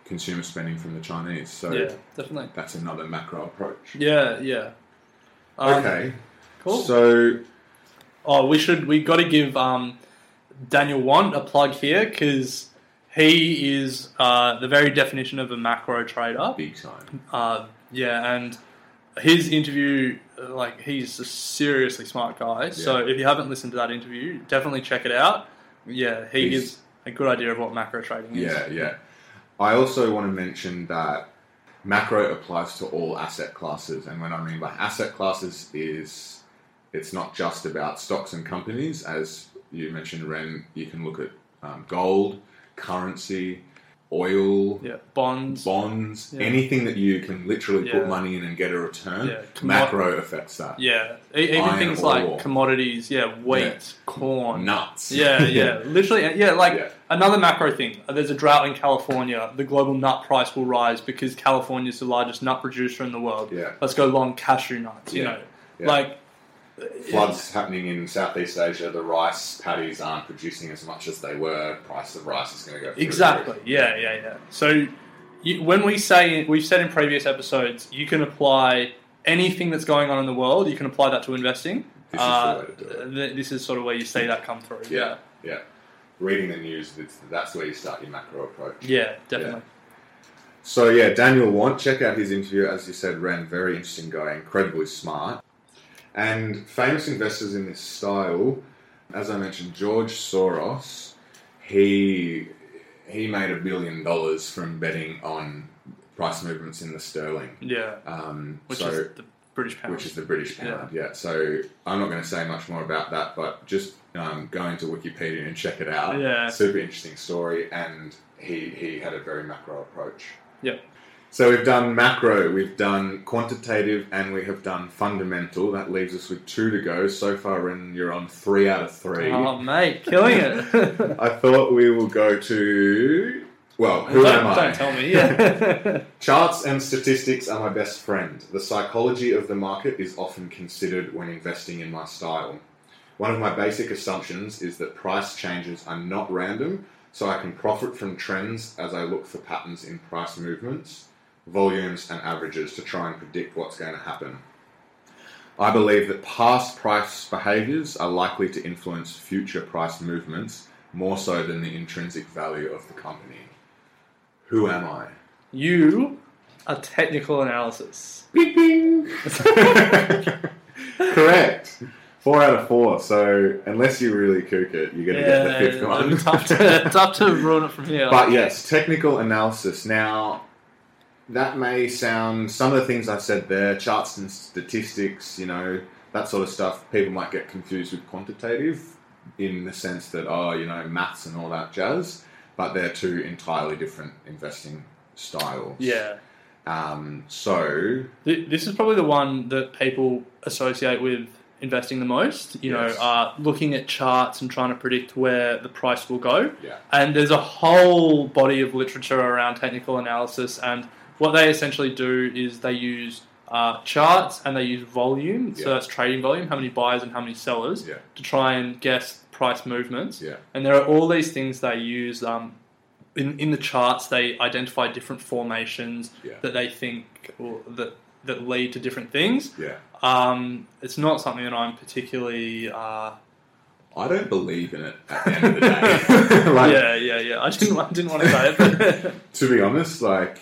consumer spending from the Chinese. So yeah, definitely. that's another macro approach. Yeah, yeah. Um, okay, cool. So Oh, we should. we've got to give um, Daniel Want a plug here because he is uh, the very definition of a macro trader. big time. Uh, yeah, and his interview, uh, like, he's a seriously smart guy. So if you haven't listened to that interview, definitely check it out. Yeah, he He's- gives a good idea of what macro trading is. Yeah, yeah. I also want to mention that macro applies to all asset classes, and what I mean by asset classes is it's not just about stocks and companies. As you mentioned, Ren, you can look at um, gold, currency, oil, Yeah, bonds. bonds, Yeah. anything that you can literally Yeah. put money in and get a return. Commo- Macro affects that. Yeah, even Iron things ore. like commodities. Yeah, wheat, corn, Nuts. Yeah, yeah, literally. Yeah, like another macro thing. There's a drought in California. The global nut price will rise because California is the largest nut producer in the world. Yeah. Let's go long cashew nuts. You know, like floods happening in Southeast Asia, the rice paddies aren't producing as much as they were. Price of rice is going to go exactly. Yeah, yeah, yeah. So you, when we say we've said in previous episodes, you can apply anything that's going on in the world. You can apply that to investing. This is the Uh, way to do it. th- This is sort of where you see that come through. Yeah, yeah. Reading the news, that's, that's where you start your macro approach. Yeah, definitely. So yeah, Daniel Want, check out his interview. As you said, Ren, very interesting guy, incredibly smart. And famous investors in this style, as I mentioned, George Soros, he he made a billion dollars from betting on price movements in the sterling. Yeah. Um, Which so, is the British pound. which is the British pound. Yeah. So I'm not going to say much more about that, but just um, go into Wikipedia and check it out. Yeah. Super interesting story, and he he had a very macro approach. Yep. So we've done macro, we've done quantitative, and we have done fundamental. That leaves us with two to go. So far, and you're on three out of three. Oh, mate, killing it. I thought we will go to. Well, who don't, am I? don't tell me. Yeah. Charts and statistics are my best friend. The psychology of the market is often considered when investing in my style. One of my basic assumptions is that price changes are not random, so I can profit from trends as I look for patterns in price movements, volumes, and averages to try and predict what's going to happen. I believe that past price behaviors are likely to influence future price movements more so than the intrinsic value of the company. Who am I? you are technical analysis. Bing. Correct. Four out of four. So unless you really kook it, you're going to get the fifth one. tough to, tough to ruin it from here. But yes, technical analysis. Now, that may sound some of the things I've said there, charts and statistics, you know, that sort of stuff. People might get confused with quantitative in the sense that oh, you know, maths and all that jazz. But they're two entirely different investing styles. yeah. Um, so Th- This is probably the one that people associate with investing the most. You Yes. know, uh, looking at charts and trying to predict where the price will go. Yeah. And there's a whole body of literature around technical analysis, and what they essentially do is they use uh, charts and they use volume, so that's trading volume, how many buyers and how many sellers, Yeah. to try and guess price movements. Yeah. And there are all these things they use. Um, in, in the charts, they identify different formations Yeah. that they think or that that lead to different things. Yeah. Um, it's not something that I'm particularly. Uh, I don't believe in it at the end of the day. Like, yeah, yeah, yeah. I didn't. I didn't want to say it, but to be honest, like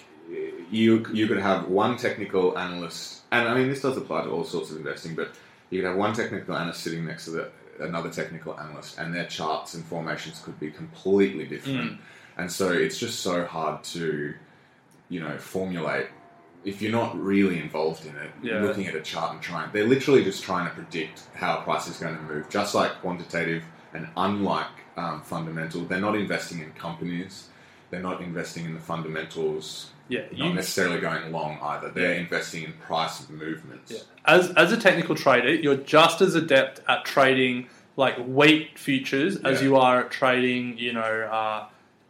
you you could have one technical analyst, and I mean this does apply to all sorts of investing, but you could have one technical analyst sitting next to the, another technical analyst, and their charts and formations could be completely different, and so it's just so hard to you know formulate. If you're not really involved in it, Yeah. looking at a chart and trying, they're literally just trying to predict how a price is going to move. Just like quantitative and unlike um, fundamental, they're not investing in companies. They're not investing in the fundamentals. Yeah, not you- necessarily going long either. They're Yeah. investing in price movements. Yeah. as as a technical trader, you're just as adept at trading like wheat futures as Yeah. you are at trading, you know, uh,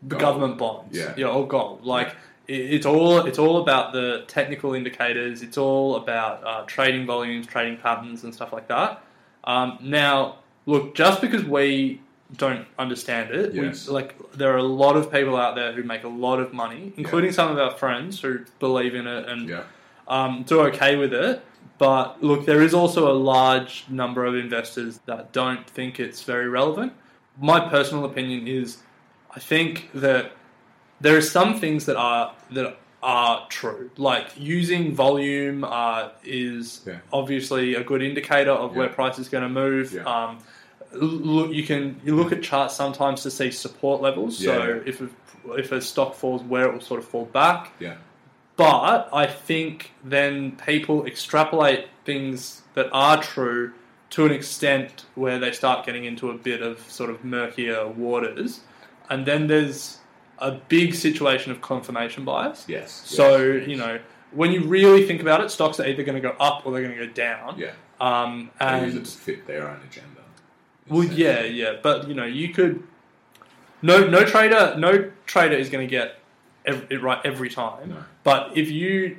government bonds, Yeah. yeah, or gold. Like it, it's all it's all about the technical indicators. It's all about uh, trading volumes, trading patterns, and stuff like that. Um, now, look, just because we don't understand it, Yes. we, like there are a lot of people out there who make a lot of money, including some of our friends who believe in it and Yeah. um, do okay with it. But look, there is also a large number of investors that don't think it's very relevant. My personal opinion is, I think that there are some things that are that are true. Like using volume uh, is Yeah. obviously a good indicator of where price is going to move. Yeah. Um, look, you can you look at charts sometimes to see support levels. Yeah, so if a, if a stock falls, where it will sort of fall back. Yeah. But I think then people extrapolate things that are true to an extent where they start getting into a bit of sort of murkier waters. And then there's a big situation of confirmation bias. Yes. So, yes. you know, when you really think about it, stocks are either going to go up or they're going to go down. Yeah. Um, They use it and to fit their own agenda. Well, yeah, yeah, but you know, you could. No, no trader, no trader is going to get it right every time. No. But if you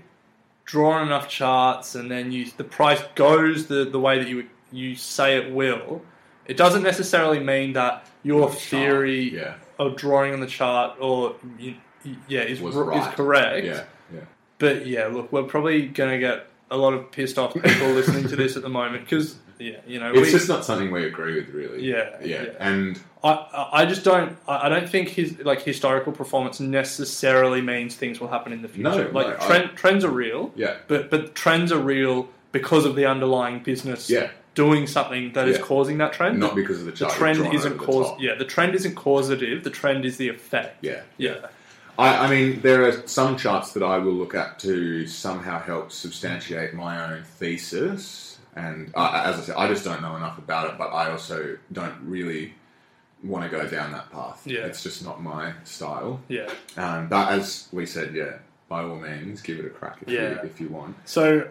draw on enough charts and then you the price goes the, the way that you you say it will, it doesn't necessarily mean that your chart, theory yeah. of drawing on the chart or you, yeah is right. is correct. Yeah. Yeah. But yeah, look, we're probably going to get a lot of pissed off people listening to this at the moment because yeah, you know, It's we, just not something we agree with, really. Yeah, Yeah. yeah. And I- I, just don't. I don't think his like historical performance necessarily means things will happen in the No, future. like no, I- trends are real. Yeah. But but trends are real because of the underlying business. Yeah. Doing something that is Yeah. causing that trend. not because of the the trend isn't over the cause. Yeah, the trend isn't causative. The trend is the effect. Yeah. Yeah. I, I mean, there are some charts that I will look at to somehow help substantiate my own thesis. And uh, as I said, I just don't know enough about it, but I also don't really want to go down that path. Yeah. It's just not my style. Yeah. Um, but as we said, yeah, by all means, give it a crack if, Yeah. you, if you want. So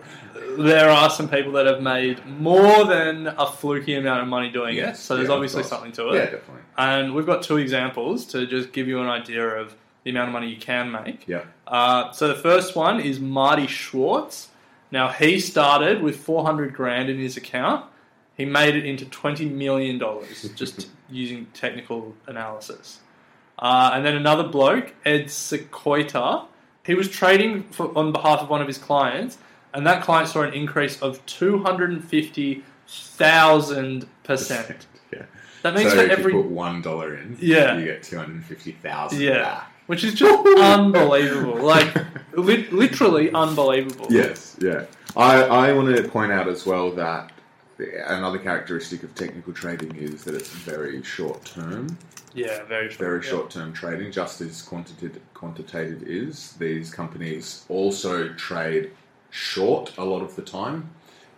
there are some people that have made more than a fluky amount of money doing it. So there's yeah, obviously something to it. Yeah, definitely. And we've got two examples to just give you an idea of the amount of money you can make. Yeah. Uh, so the first one is Marty Schwartz. Now he started with 400 grand in his account. He made it into 20 million dollars just using technical analysis. Uh, and then another bloke, Ed Seykota, he was trading for, on behalf of one of his clients, and that client saw an increase of 250,000 percent. Yeah. That means so for if every you put one dollar in, Yeah. you get two hundred fifty thousand. Yeah, which is just unbelievable. Like, li- literally unbelievable. Yes, yeah. I, I want to point out as well that another characteristic of technical trading is that it's very short term, yeah, very short. very yeah. short term trading, just as quantitative, quantitative is. These companies also trade short a lot of the time,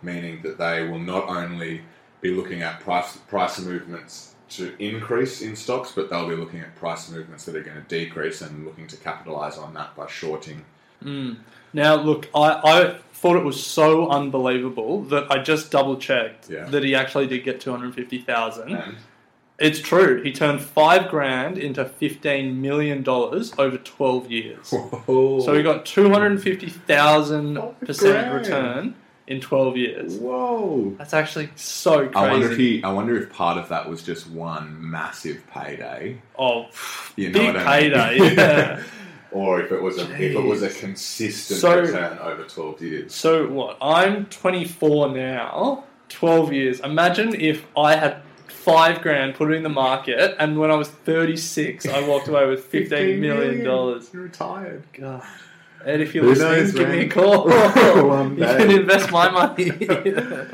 meaning that they will not only be looking at price price movements to increase in stocks, but they'll be looking at price movements that are going to decrease and looking to capitalize on that by shorting. Hmm. Now, look, I, I thought it was so unbelievable that I just double checked Yeah. that he actually did get two hundred fifty thousand. It's true. He turned five grand into fifteen million dollars over twelve years. So he got two hundred fifty thousand percent return in twelve years. Whoa. That's actually so crazy. I wonder if he. I wonder if part of that was just one massive payday. oh, You know big I mean? payday. Yeah. or if it was a if it was a consistent So- return over twelve years. so what? I'm 24 now. 12 years. Imagine if I had five grand put it in the market, and when I was 36, I walked away with 15 million dollars. You're retired. God. And if you're Who listening, knows, give me a call. One you day. can invest my money.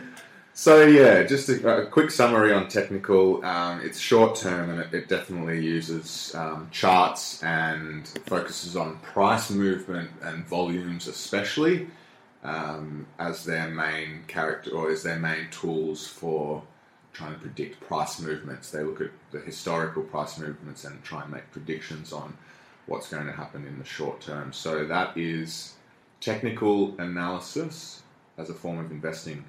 So yeah, just a, a quick summary on technical. Um, it's short term and it, it definitely uses um, charts and focuses on price movement and volumes, especially um, as their main character or as their main tools for trying to predict price movements. They look at the historical price movements and try and make predictions on what's going to happen in the short term. So that is technical analysis as a form of investing.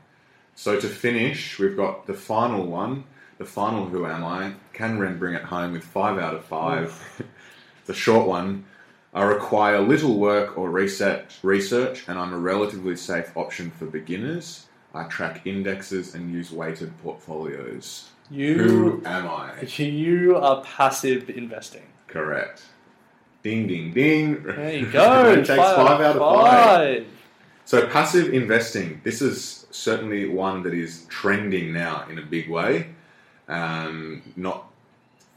So to finish, we've got the final one, the final Who Am I? Can Ren bring it home with five out of five? the short one. I require little work or research, research, and I'm a relatively safe option for beginners. I track indexes and use weighted portfolios. Who am I? you are passive investing. Correct. Ding, ding, ding. There you go. Ren takes five out of five. So passive investing, this is certainly one that is trending now in a big way. Um, not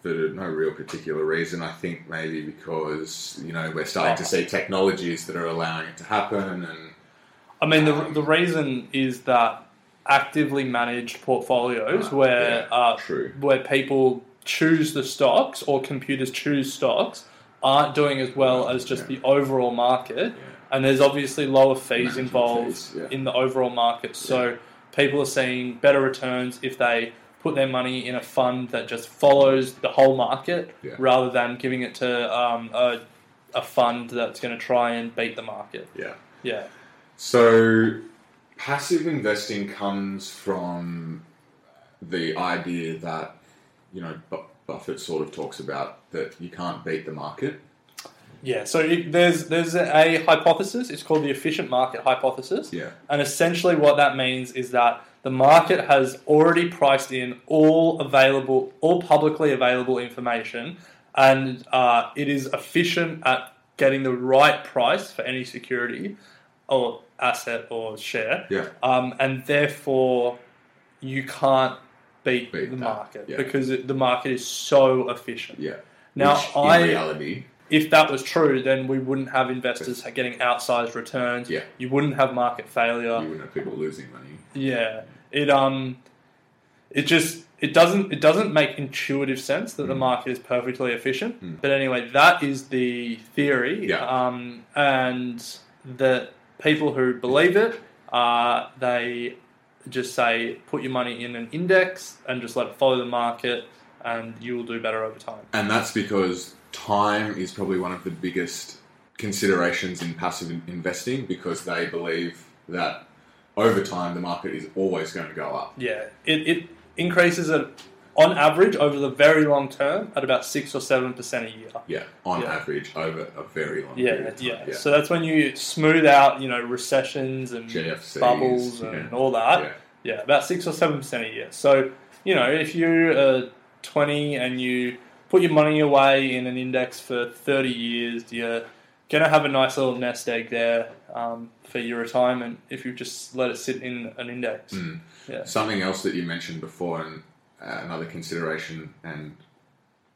for no real particular reason. I think maybe because you know we're starting to see technologies that are allowing it to happen, and I mean, the, the reason is that actively managed portfolios Ah, where yeah, uh, where people choose the stocks or computers choose stocks aren't doing as well as just yeah. the overall market. And there's obviously lower fees Management involved fees, yeah. in the overall market. So people are seeing better returns if they put their money in a fund that just follows the whole market Yeah. rather than giving it to um, a, a fund that's going to try and beat the market. yeah. Yeah. So, passive investing comes from the idea that, you know, Buffett sort of talks about that you can't beat the market. Yeah, so it, there's there's a hypothesis. It's called the efficient market hypothesis. Yeah. And essentially, what that means is that the market has already priced in all available, all publicly available information, and uh, it is efficient at getting the right price for any security or asset or share. Yeah. Um, and therefore, you can't beat, Beat the that, market yeah. because it, the market is so efficient. Yeah. Now, Which, I- in reality, if that was true, then we wouldn't have investors getting outsized returns. Yeah. You wouldn't have market failure. you wouldn't have people losing money. Yeah. It um it just it doesn't it doesn't make intuitive sense Mm. that the market is perfectly efficient. But anyway, that is the theory. Yeah. Um and that people who believe it, uh, they just say put your money in an index and just let it follow the market and you will do better over time. And that's because time is probably one of the biggest considerations in passive investing because they believe that over time the market is always going to go up. Yeah, it, it increases it on average over the very long term at about six or seven percent a year. Yeah, on Yeah. average over a very long Yeah, period time. yeah, So that's when you smooth out, you know, recessions and GFCs, bubbles and yeah. all that. Yeah. Yeah. about six or seven percent a year. So you know, if you're uh, twenty and you put your money away in an index for thirty years, you're gonna have a nice little nest egg there um, for your retirement if you just let it sit in an index. Yeah. Something else that you mentioned before, and Uh, another consideration, and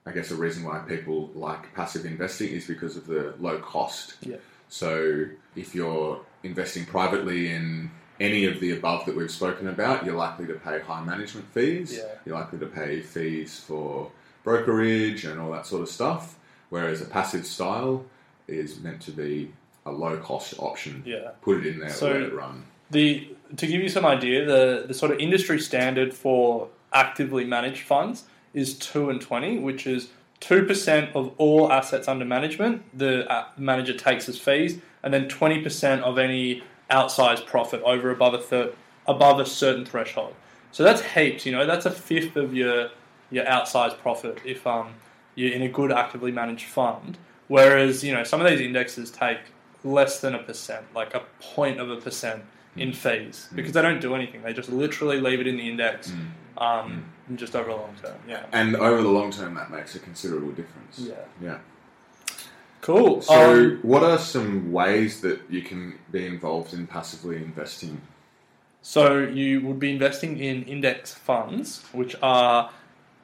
I guess a reason why people like passive investing is because of the low cost. Yeah. So if you're investing privately in any of the above that we've spoken about, you're likely to pay high management fees. Yeah. You're likely to pay fees for brokerage and all that sort of stuff. Whereas a passive style is meant to be a low cost option. Yeah. Put it in there, So- let it run. The to give you some idea, the the sort of industry standard for actively managed funds is two and twenty, which is two percent of all assets under management the uh, manager takes as fees, and then twenty percent of any outsized profit over above a thir- above a certain threshold. So that's heaps. You know, that's a fifth of your your outsized profit if um you're in a good actively managed fund. Whereas you know some of these indexes take less than a percent, like a point of a percent in fees because they don't do anything. They just literally leave it in the index, um, just over a long term. Yeah. And over the long term, that makes a considerable difference. Yeah. Yeah. Cool. So, Um, what are some ways that you can be involved in passively investing? So you would be investing in index funds, which are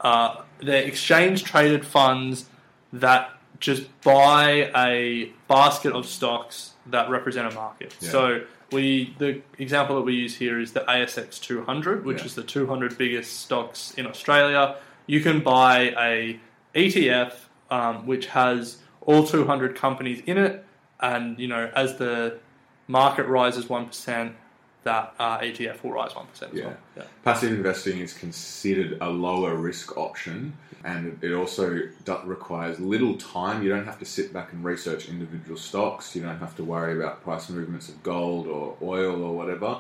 uh, they're exchange traded funds that just buy a basket of stocks that represent a market. Yeah. So we the example that we use here is the ASX 200, which Yeah. is the 200 biggest stocks in Australia. You can buy a ETF um, which has all 200 companies in it, and you know as the market rises one percent, that uh, ETF will rise one percent as Yeah. well. Yeah. Passive investing is considered a lower risk option, and it also requires little time. You don't have to sit back and research individual stocks. You don't have to worry about price movements of gold or oil or whatever,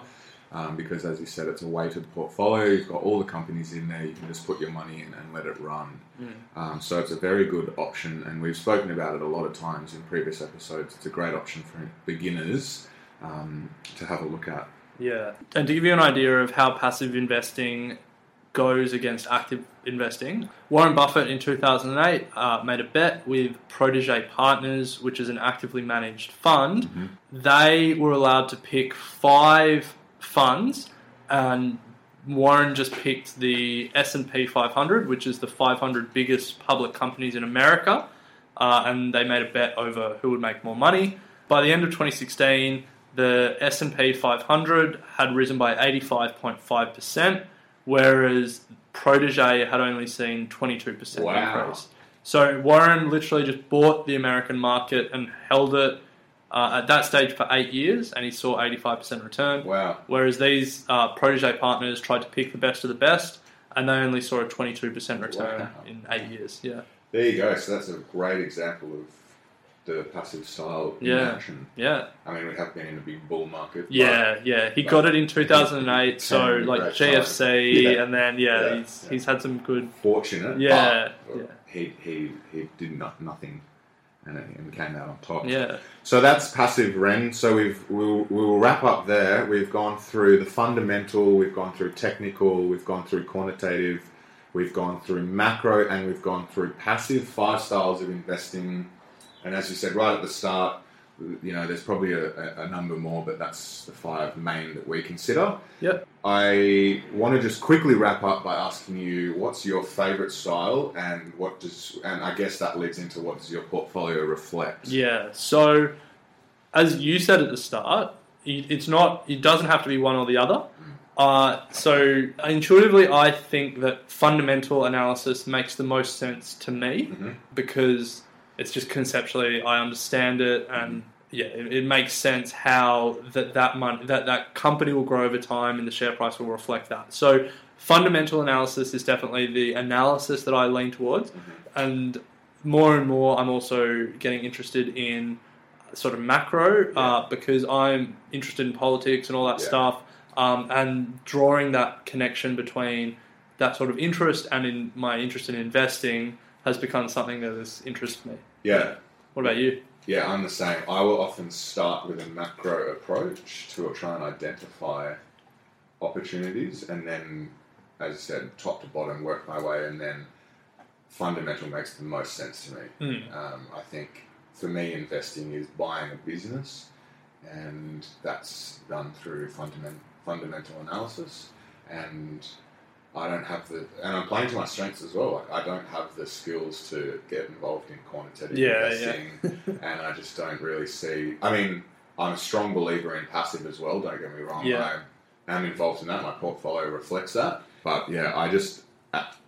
um, because as you said, it's a weighted portfolio. You've got all the companies in there. You can just put your money in and let it run. Um, so it's a very good option, and we've spoken about it a lot of times in previous episodes. It's a great option for beginners um, to have a look at. Yeah. And to give you an idea of how passive investing goes against active investing, Warren Buffett in 2008 uh, made a bet with Protege Partners, which is an actively managed fund. They were allowed to pick five funds, and Warren just picked the S&P 500, which is the 500 biggest public companies in America, uh, and they made a bet over who would make more money. By the end of 2016, the S&P 500 had risen by 85.5%, whereas Protege had only seen 22% Wow. increase. So Warren literally just bought the American market and held it uh, at that stage for eight years, and he saw 85% return. Wow. Whereas these uh, protege partners tried to pick the best of the best, and they only saw a 22% return Wow. in eight years. Yeah, There you go. So that's a great example of the passive style in Yeah. action. yeah, I mean, we have been in a big bull market. yeah, yeah. He got it in 2008, so like GFC. Yeah. and then yeah, Yeah, he's yeah. he's had some good. Fortunate. Yeah, yeah. He, he, he did not, nothing and, and came out on top. Yeah, So that's passive Ren. So we've we'll, we'll wrap up there. We've gone through the fundamental, we've gone through technical, we've gone through quantitative, we've gone through macro, and we've gone through passive. Five styles of investing. And as you said right at the start, you know, there's probably a, a, number more, but that's the five main that we consider. yep. I want to just quickly wrap up by asking you what's your favorite style and what does and I guess that leads into what does your portfolio reflect? Yeah. So, as you said at the start, it's not. It doesn't have to be one or the other. Uh, so intuitively, I think that fundamental analysis makes the most sense to me because it's just conceptually I understand it and yeah, it, it makes sense how that that money that that company will grow over time and the share price will reflect that. So fundamental analysis is definitely the analysis that I lean towards, and more and more I'm also getting interested in sort of macro uh, because I'm interested in politics and all that Yeah. stuff, um, and drawing that connection between that sort of interest and in my interest in investing has become something that has interested me. Yeah. What about you? Yeah, I'm the same. I will often start with a macro approach to try and identify opportunities and then, as I said, top to bottom, work my way and then fundamental makes the most sense to me. Um, I think for me, investing is buying a business and that's done through fundament, fundamental analysis and I don't have the, and I'm playing to my strengths as well. Like I don't have the skills to get involved in quantitative Yeah, investing, and I just don't really see. I mean, I'm a strong believer in passive as well. Don't get me wrong. Yeah. I am involved in that. My portfolio reflects that. But yeah, I just,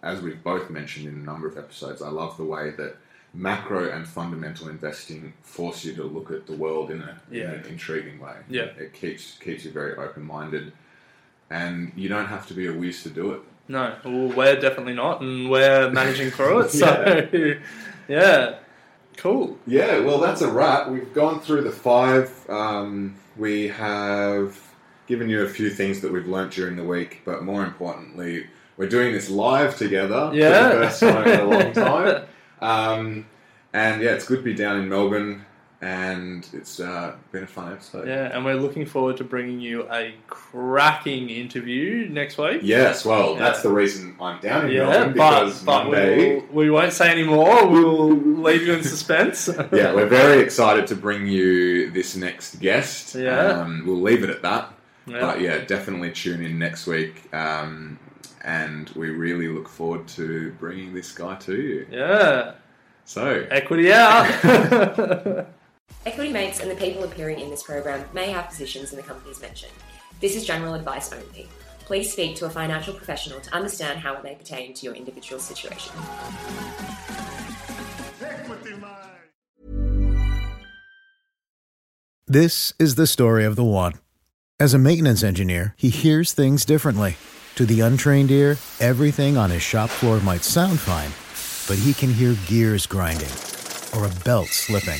as we've both mentioned in a number of episodes, I love the way that macro and fundamental investing force you to look at the world in, a, in an intriguing way. Yeah. it keeps keeps you very open minded, and you don't have to be a whiz to do it. No, well, we're definitely not, and we're managing through it. So, yeah. Cool. Yeah, well, that's a wrap. We've gone through the five. Um, we have given you a few things that we've learnt during the week, but more importantly, we're doing this live together Yeah. for the first time in a long time. Um, and yeah, it's good to be down in Melbourne, and it's uh, been a fun episode. Yeah, and we're looking forward to bringing you a cracking interview next week. Yes, well, Yeah. that's the reason I'm down in Yeah, Melbourne but, because but Monday. we'll, we won't say any more. We'll leave you in suspense. yeah, we're very excited to bring you this next guest. Yeah. Um, we'll leave it at that. Yeah. But yeah, definitely tune in next week. Um, and we really look forward to bringing this guy to you. yeah. So, Equity out. Equity Mates and the people appearing in this program may have positions in the companies mentioned. This is general advice only. Please speak to a financial professional to understand how it may pertain to your individual situation. This is the story of the one. As a maintenance engineer, he hears things differently. To the untrained ear, everything on his shop floor might sound fine, but he can hear gears grinding or a belt slipping.